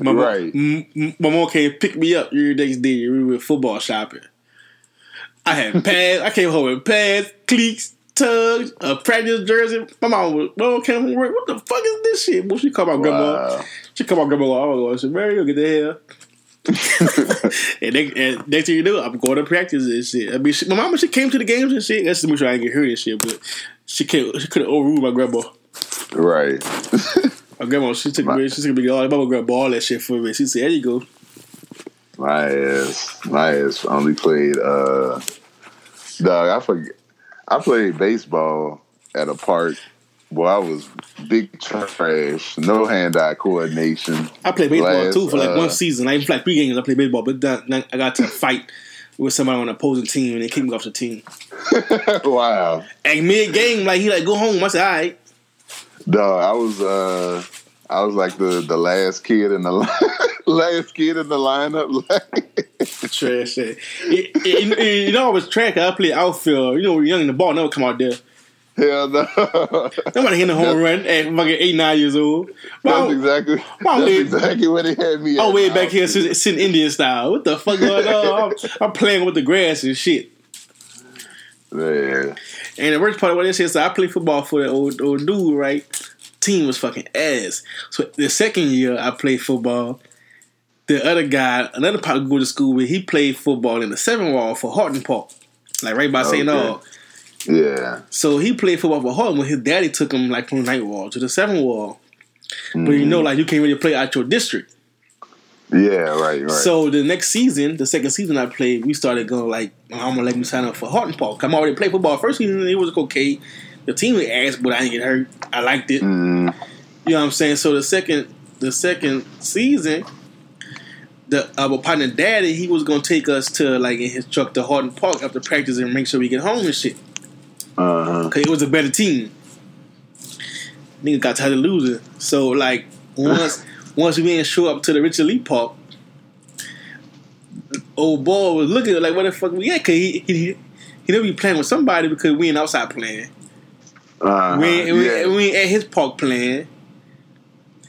My, mom, Right. my mom came pick me up the next day. We went football shopping. I had pads. I came home with pads, cleats, tugs, a practice jersey. My mom was, my mom came home from work. What the fuck is this shit? Well, she called my grandma. wow. She called my grandma. I was said, Mary, you get the hell. and, they, and next thing you know, I'm going to practice and shit. I mean, she, my mama, she came to the games and shit. That's to make sure I didn't get hurt and shit. But she can't. She could have overruled my grandma. Right. My grandma, she took me. She took me all. My mama grabbed all that shit for me. She said, "There you go." My ass, my ass only played. uh Dog, I forget. I played baseball at a park. Boy, I was big trash. No hand-eye coordination. I played baseball Last, too for like uh, one season. I even played three games. I played baseball, but then, I got to fight with somebody on the opposing team, and they kicked me off the team. wow, And mid game, like he like go home. I said, "All right." Dog. I was. uh I was like the the last kid in the line, last kid in the lineup. Trash. shit. It- it- it- you know, I was track. I played outfield. You know, young, in the ball never come out there. Hell no. Nobody hitting a home run at fucking eight, nine years old. That's exactly. That's we- exactly what they had me. I'm way back here sitting, sitting Indian style. What the fuck going on? I'm, I'm playing with the grass and shit. Yeah. And the worst part of what this is, so I played football for the old, old dude, right? Team was fucking ass. So the second year I played football, the other guy, another I go to school with, he played football in the seven wall for Hardin Park. Like right by St. Okay. Aug. Yeah. So he played football for Hardin when his daddy took him like from the night wall to the seven wall. But you know, mm. like you can't really play out your district. Yeah. Right. Right. So the next season, the second season I played, we started going like, I'm gonna let me sign up for Hardin Park. I'm already played football. First season it was okay. The team was ass, but I didn't get hurt. I liked it. Mm, You know what I'm saying? So the second the second season, the our partner daddy, he was gonna take us to like in his truck to Hardin Park after practice and make sure we get home and shit. uh-huh. Cause it was a better team. Nigga got tired of losing. So like once once we didn't show up to the Richard Lee Park, old boy was looking like what the fuck we at? Cause he he he didn't be playing with somebody because we ain't outside playing. Uh-huh. We ain't, yeah. we, we ain't at his park playing.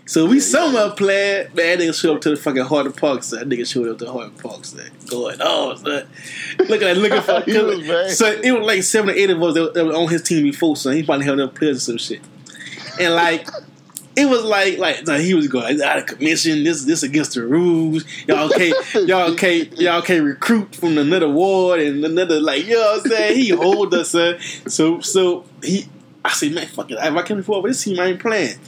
So we Yeah, somewhere playing. Man, that nigga showed up to the fucking Hardin Park. So that nigga showed up to the Hardin Park. So going on, son. Looking at looking for. Was so it was like seven or eight of us that, that were on his team before. So he probably held up players or some shit. And like. It was like, like like, he was going "It's out of commission. This this against the rules. Y'all can't y'all can't y'all can't recruit from another ward and another like you know what I'm saying. He hold us, son. So so he I said, man, fuck it. If I can't play with this team, I ain't playing.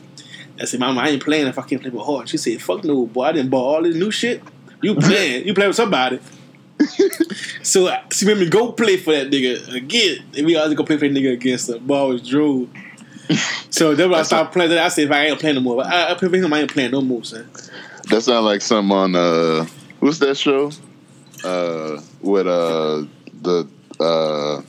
I said, Mama, I ain't playing if I can't play with Hard. She said, fuck no, boy. I didn't buy all this new shit. You playing. you playing with somebody. so she made me go play for that nigga again. And we always go play for that nigga against the ball was drove. So then when I stopped playing, I said, if I ain't playing no more, I, I him, I ain't playing no more, son. That sounds like something on uh what's that show? Uh, with uh the uh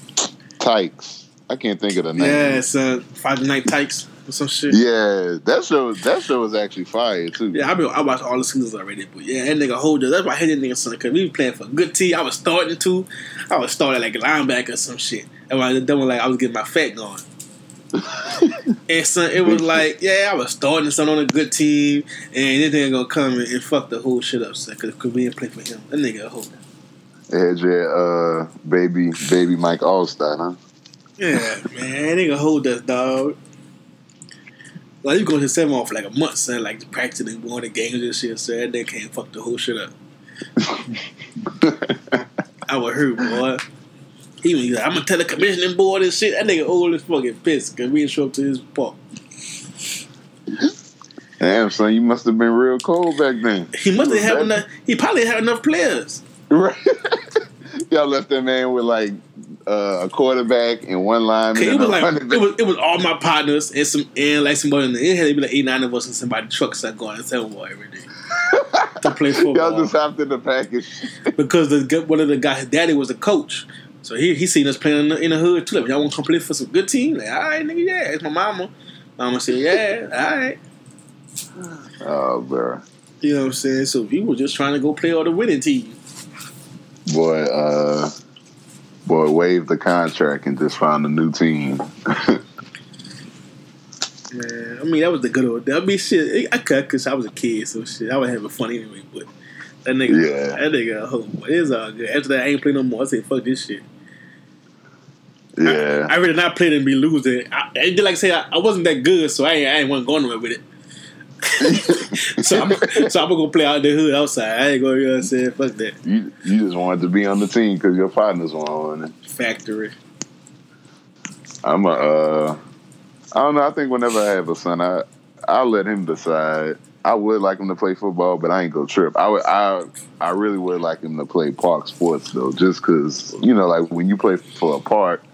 Tykes. I can't think of the name. Yeah, it's uh, Friday Night Tykes or some shit. Yeah, that show that show was actually fire too. Yeah, I been I watched all the seasons already, but yeah, that nigga hold up. That's why I hate that nigga son because we was playing for a good team. I was starting to, I was starting like a linebacker or some shit. And when I was done, like I was getting my fat going. And son, it was like, yeah, I was starting something on a good team, and this nigga gonna come and, and fuck the whole shit up, son, because we didn't play for him. That nigga a hoe. Had your uh, baby, baby Mike Alstott, huh? Yeah, man, nigga hold us, dog. Like you go to seven off for like a month, son, like practicing and going to games and shit, so that nigga can't fuck the whole shit up. I would hurt, boy. He was like, I'm gonna tell the commissioning board and shit. That nigga old as fucking pissed because we didn't show up to his park. Damn, son, you must have been real cold back then. He must have had enough. He probably had enough players. Right. Y'all left that man with like uh, a quarterback and one lineman. It was like it was, it was all my partners and some and like somebody in the it had to be like eight nine of us and somebody truck started going and seven boy every day to play football. Y'all just hopped in the package because the one of the guys, his daddy was a coach. So he he seen us playing in the, in the hood too. Like, y'all want to come play for some good team? Like, all right, nigga, yeah. It's my mama. Mama said, yeah, all right. Oh, bro. You know what I'm saying? So we were just trying to go play on the winning team. Boy, uh, boy, waived the contract and just found a new team. Man, I mean that was the good old. I mean, shit, I cut because I was a kid, so shit, I was having fun anyway. But that nigga, yeah. that nigga, oh, it's all good. After that, I ain't playing no more. I said, fuck this shit. Yeah, I, I really not playing and be losing. I, I like I say I, I, wasn't that good, so I ain't, I ain't want to go nowhere with it. so I'm so I'm gonna go play out the hood outside. I ain't gonna you know what I'm saying. Fuck that. You you just wanted to be on the team because your partners were on it. Factory. I'm a. Uh, I don't know. I think whenever I have a son, I I'll let him decide. I would like him to play football, but I ain't go trip. I would, I, I really would like him to play park sports though, just because you know, like when you play for a park,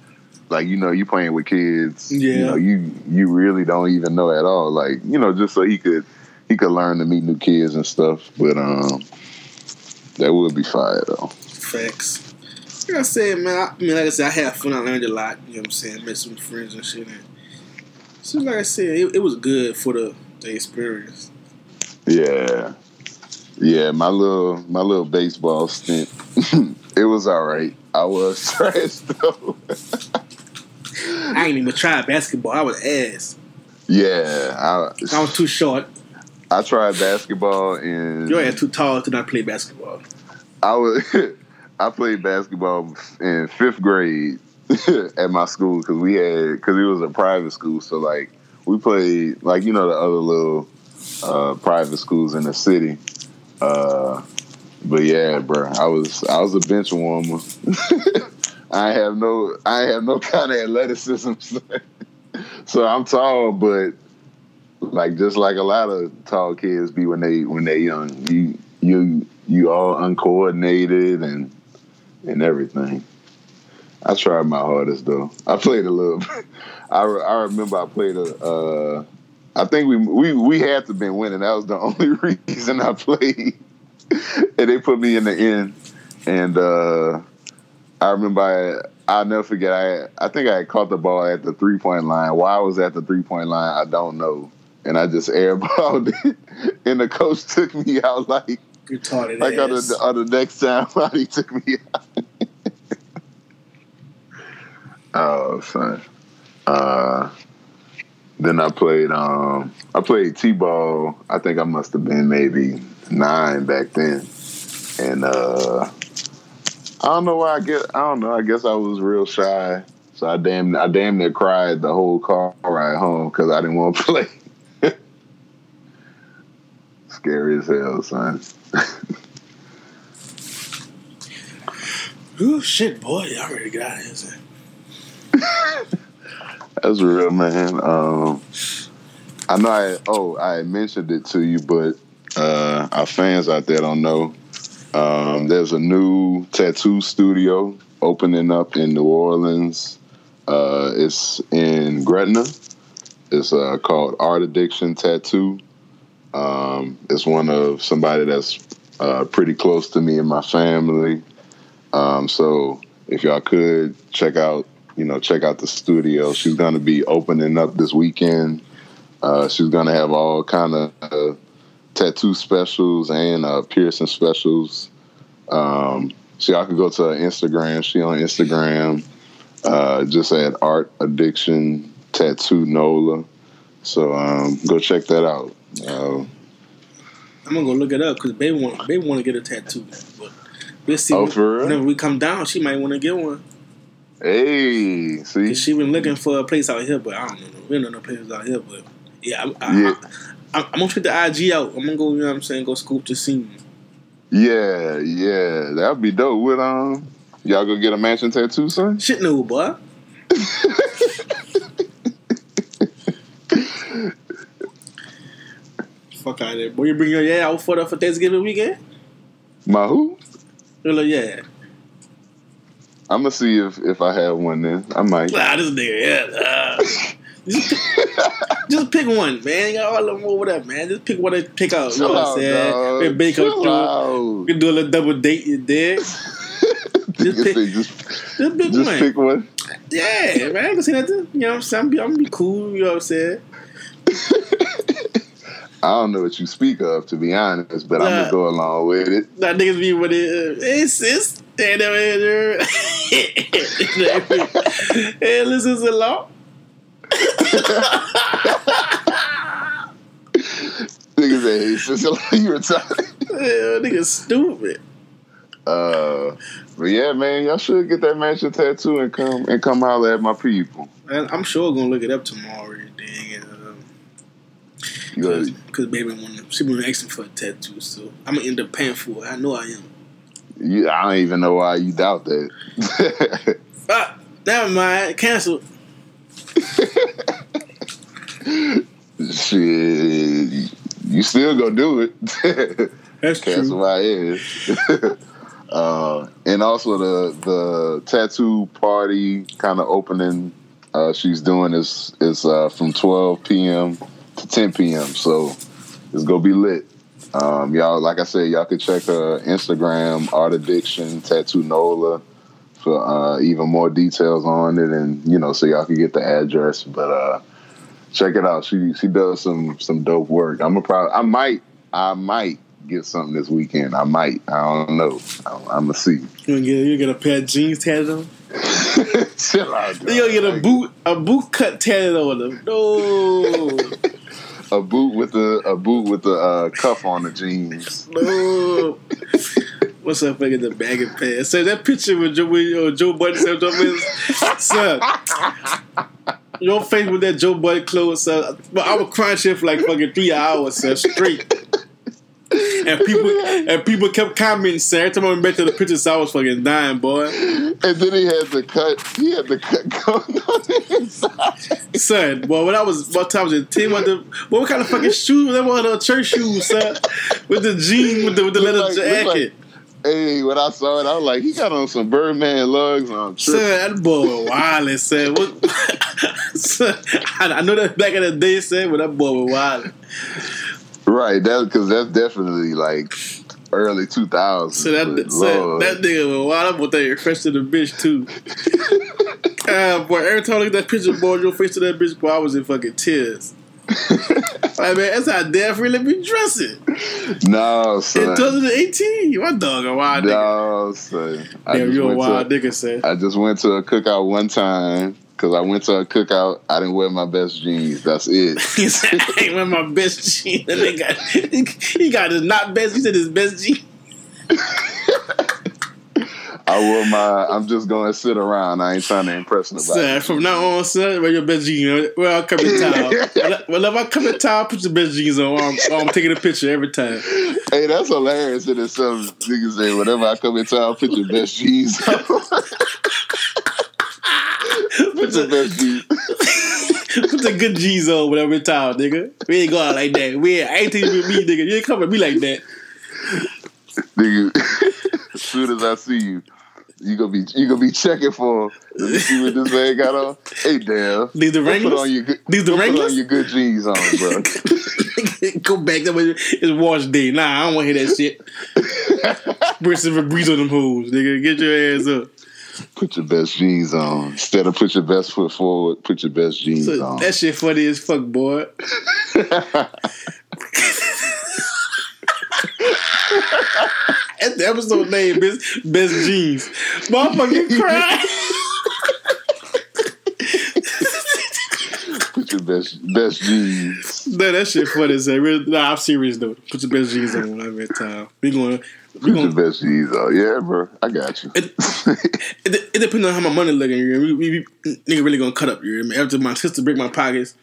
like you know, you playing with kids. Yeah. You know, you you really don't even know at all. Like you know, just so he could he could learn to meet new kids and stuff. But um, that would be fire though. Facts. Like I said, man. I, I mean, like I said, I had fun. I learned a lot. You know what I'm saying? Met some friends and shit. And so, like I said, it, it was good for the, the experience. Yeah, yeah. My little my little baseball stint, it was all right. I was trash though. I ain't even tried basketball. I was ass. Yeah, I, I was too short. I tried basketball and you ain't too tall to not play basketball. I was. I played basketball in fifth grade at my school because we had because it was a private school. So like we played like you know the other little uh, private schools in the city. Uh, but yeah, bro, I was I was a bench warmer. I have no I have no kind of athleticism, so I'm tall, but like just like a lot of tall kids be when they when they young, you you you all uncoordinated and and everything. I tried my hardest though. I played a little. I I remember I played a. Uh, I think we we we had to been winning. That was the only reason I played. and they put me in the end, and uh, I remember I. I'll never forget. I I think I caught the ball at the three point line. Why I was at the three point line, I don't know. And I just airballed it, and the coach took me out like retarded. Like on the, on the next time, he took me out. oh, son. Uh, then I played. Um, I played t-ball. I think I must have been maybe nine back then, and uh, I don't know why. I get. I don't know. I guess I was real shy, so I damn. I damn near cried the whole car ride home because I didn't want to play. Scary as hell, son. Ooh, shit, boy! I already got it. That's real, man. Um, I know. I oh, I mentioned it to you, but uh, our fans out there don't know. Um, there's a new tattoo studio opening up in New Orleans. Uh, it's in Gretna. It's uh, called Art Addiction Tattoo. Um, it's one of somebody that's uh, pretty close to me and my family. Um, so if y'all could check out, you know, check out the studio. She's going to be opening up this weekend. Uh, she's going to have all kind of uh, tattoo specials and uh, piercing specials. Um, so y'all can go to her Instagram. She on Instagram. Uh, just at Art Addiction Tattoo Nola. So um, go check that out. Uh, I'm gonna go look it up because baby want baby want to get a tattoo. But we'll see. Oh, when- for real? Whenever we come down, she might want to get one. Hey, see, She been looking for a place out here, but I don't know. We don't know no places out here, but yeah, I, I, Yeah. I, am gonna check the IG out. I'm gonna go. You know what I'm saying? Go scoop the scene. yeah, yeah, that'd be dope. With um, y'all go get a mansion tattoo, son? Shit, no, boy. Fuck out of there, boy. You bring your yeah out for the for Thanksgiving weekend? My who? You're yeah. I'm gonna see if if I have one. Then I might. Nah, this nigga, yeah. Uh, just, pick, just pick one, man. You got all of them over there, man. Just pick one and pick out. You know what I'm saying? dog. Bake up Chill through. We can do a little double date, you dig? Nigga pick- just Just pick just one. pick one. Yeah, man. I ain't gonna say nothing. You know what I'm saying? I'm gonna be cool. You know what I'm saying? I don't know what you speak of, to be honest, but I'm gonna go along with it. That niggas be with it. Uh, it's it's here. hey, listen to law. Niggas say, hey, sister, you retarded. Yeah, niggas stupid. Uh, but yeah, man, y'all should get that mansion tattoo and come and come holler at my people. Man, I'm sure gonna look it up tomorrow. and Thing, and, um, You know, Because baby she been asking for a tattoo, so I'm gonna end up paying for it. I know I am. you, I don't even know why you doubt that. Ah, never mind. Cancel. Shit, you still gonna do it. That's why it is. uh, and also the the tattoo party kind of opening uh, she's doing is is uh, from 12 p.m. to 10 p.m. So it's gonna be lit. Um, y'all, like I said, y'all can check her Instagram, Art Addiction Tattoo Nola, for uh, even more details on it, and you know, so y'all can get the address. But uh, check it out. She she does some some dope work. I'm a proud. I might I might get something this weekend. I might. I don't know. I'm, I'm gonna see. You gonna get you get a pair of jeans tatted on? Chill out. You gonna get a boot a boot cut tatted on them? No, a boot with the a boot with the uh, cuff on the jeans. What's up, nigga? The bag of pants. So that picture with Joe, with, uh, Joe Budden said, Joe Budden. Your face with that Joe Budden clothes, son. But I was crying shit for like fucking three hours, son, straight. And people and people kept commenting, son. Every time I went back to the pictures, I was fucking dying, boy. And then he had the cut. He had the cut going on inside. Son, boy, when I was what time was it? Ten what the what kind of fucking shoes? That one of the church shoes, son. With the jeans with the with the leather like- look like- jacket. Hey, when I saw it, I was like, he got on some Birdman lugs on. Son, that boy was wildin', son. What, son I, I know that back in the day, son, but that boy was wildin'. Right, that because that's definitely like early 2000s. So that son, that nigga was wild. I'm they fresh to the bitch too. Ah, boy, every time I look at that picture, boy, your face to that bitch, boy, I was in fucking tears. like man, that's how really be dressing. no, In son. 2018, my dog a wild nigga. No, son. Damn, you a went to- wild nigga, son. I just went to a cookout one time because I went to a cookout. I didn't wear my best jeans. That's it. He said, I ain't wear my best jeans. And they got, he got his not best. He said his best jeans. I wore my. I'm just gonna sit around. I ain't trying to impress nobody. Son, from now on, son, wear your best jeans. Well, I'll come in town. if I come in town, put your best jeans on. I'm, I'm taking a picture every time. Hey, that's hilarious in some Niggas say, whenever I come in town, put your best jeans on. put your best. Put the good jeans on whenever in town, nigga. We ain't go out like that. We ain't, I ain't taking with me, nigga. You ain't come at me like that. Nigga, as soon as I see you, You gonna be you gonna be checking for him. Let me see what this man got on. Hey, damn. These the Go put on your good. These the put on Wranglers? your good jeans on, bro. Go back. That way it's wash day. Nah, I don't want to hear that shit. Bring some Febreze on them hoes, nigga. Get your ass up. Put your best jeans on instead of put your best foot forward. Put your best jeans So, on. that shit funny as fuck, boy. That's the episode name, best, best jeans. Motherfucking cry. put your best best jeans. no, that shit funny as hell. Nah, I'm serious though. Put your best jeans on every time. We going. We going. best jeans on. Yeah, bro. I got you. It, it, it depends on how my money looking. You hear me? We, we, nigga really gonna cut up. You me? After my sister break my pockets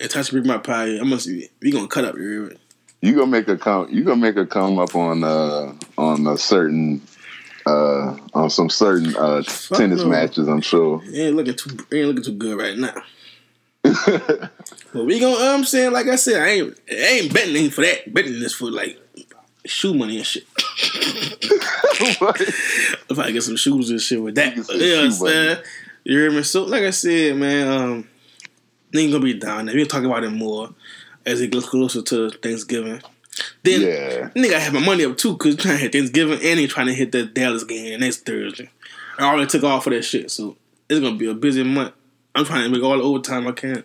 and touch break my pocket, I'm gonna see. We gonna cut up. You me? You gonna make a come? You gonna make a come up on uh on a certain uh on some certain uh tennis no. matches? I'm sure. It ain't looking too ain't looking too good right now. But we gonna um saying like I said, I ain't I ain't betting for that. Betting this for like shoe money and shit. If I get some shoes and shit with that. You can say Yeah, shoe money. man. You hear me? So like I said, man, um ain't gonna be down there. We'll talk about it more as it gets closer to Thanksgiving. Then yeah, nigga I have my money up too because trying to hit Thanksgiving and he trying to hit the Dallas game next Thursday. I already took off for that shit, so it's gonna be a busy month. I'm trying to make all the overtime I can.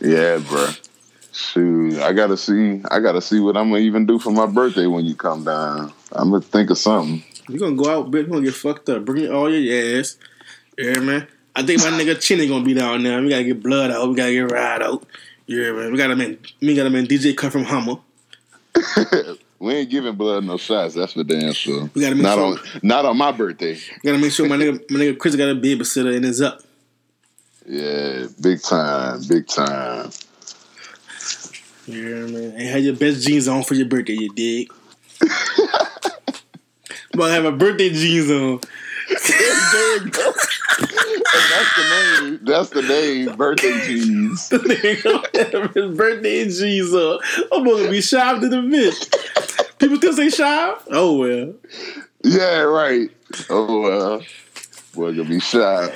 yeah, bro. Shoot, I gotta see. I gotta see what I'm gonna even do for my birthday when you come down. I'm gonna think of something. You gonna go out, bitch. You gonna get fucked up. Bring all your ass. Yeah, man. I think my nigga Chinny gonna be down there. We gotta get blood out. We gotta get ride out. Yeah, man. We got a man. We got a man. DJ come from Hummer. we ain't giving blood no shots. That's for damn sure. We gotta make not sure- on not on my birthday. We gotta make sure my nigga, my nigga Chris got a babysitter and is up. Yeah, big time, big time. Yeah, man. And have your best jeans on for your birthday, you did. I'm dig? But have a birthday jeans on. there you go. That's the name. That's the name. Birthday jeans. Nigga have his birthday jeans on. I'm gonna be shy to the bitch. People still say shy? Oh well. Yeah, right. Oh well. Boy, gonna be shy.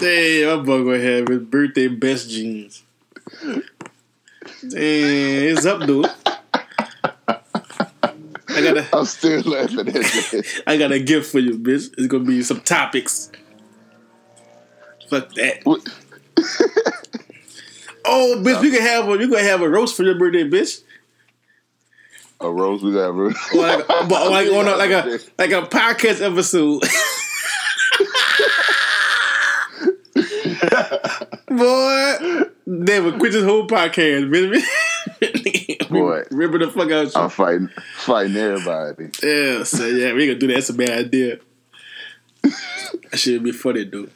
Damn, I'm gonna have his birthday best jeans. Damn, it's up, dude. I got a, I'm still laughing at that. I got a gift for you, bitch. It's gonna be some topics. Fuck that. Oh, bitch, we can have a, you can have a roast for your birthday, bitch. A roast, we got. Or like, but like on a, like a like a podcast episode. Boy, they would quit this whole podcast, bitch. Boy. Remember the fuck out you. I'm fighting, fighting everybody. Yeah, so yeah, we gonna do that. That's a bad idea. That should be funny, dude.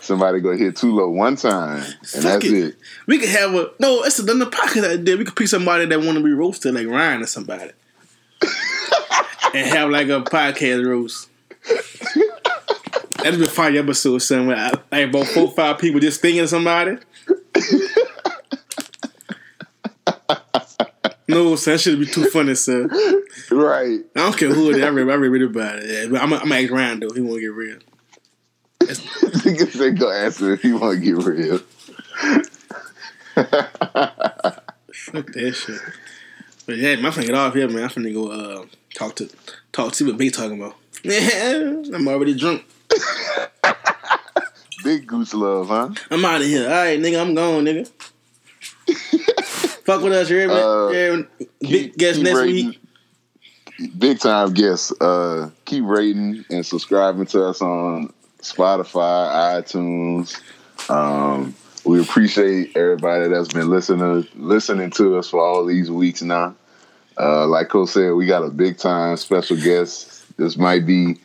Somebody go hit too low one time, and Fuck that's it. it. We could have a no. It's another podcast idea. We could pick somebody that want to be roasted, like Ryan or somebody, and have like a podcast roast. That'd be a fire episode somewhere. I- Like about four, five people just thinking of somebody. No, son, that should be too funny, son. Right. I don't care who it is. I read, I read about it. Yeah, but I'm, I'm gonna ask Ryan though. He won't get real. Niggas they gonna answer if he want to get real. Fuck that shit. But yeah, my finna get off here, man. I'm finna go uh, talk to talk to what Bay talking about. Yeah, I'm already drunk. Big goose love, huh? I'm out of here. All right, nigga, I'm gone, nigga. Fuck with us, you hear me? Uh, Keep- guest keep next rating- week. Big time guests. Uh, keep rating and subscribing to us on Spotify, iTunes. Um, we appreciate everybody that's been listening listening to us for all these weeks now. Uh, like Cole said, we got a big time special guest. This might be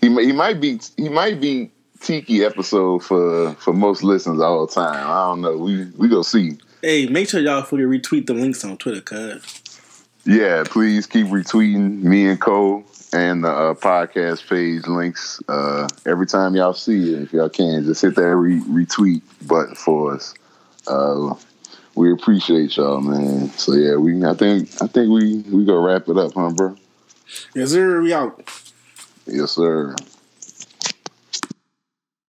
he, he might be he might be Tiki episode for for most listeners all the time. I don't know. We we go see. Hey, make sure y'all fucking retweet the links on Twitter, cuz. Yeah, please keep retweeting me and Cole and the uh, podcast page links uh, every time y'all see it. If y'all can, just hit that re- retweet button for us. Uh, we appreciate y'all, man. So yeah, we I think I think we we gonna wrap it up, huh, bro? Yes, sir. We out. Yes, sir.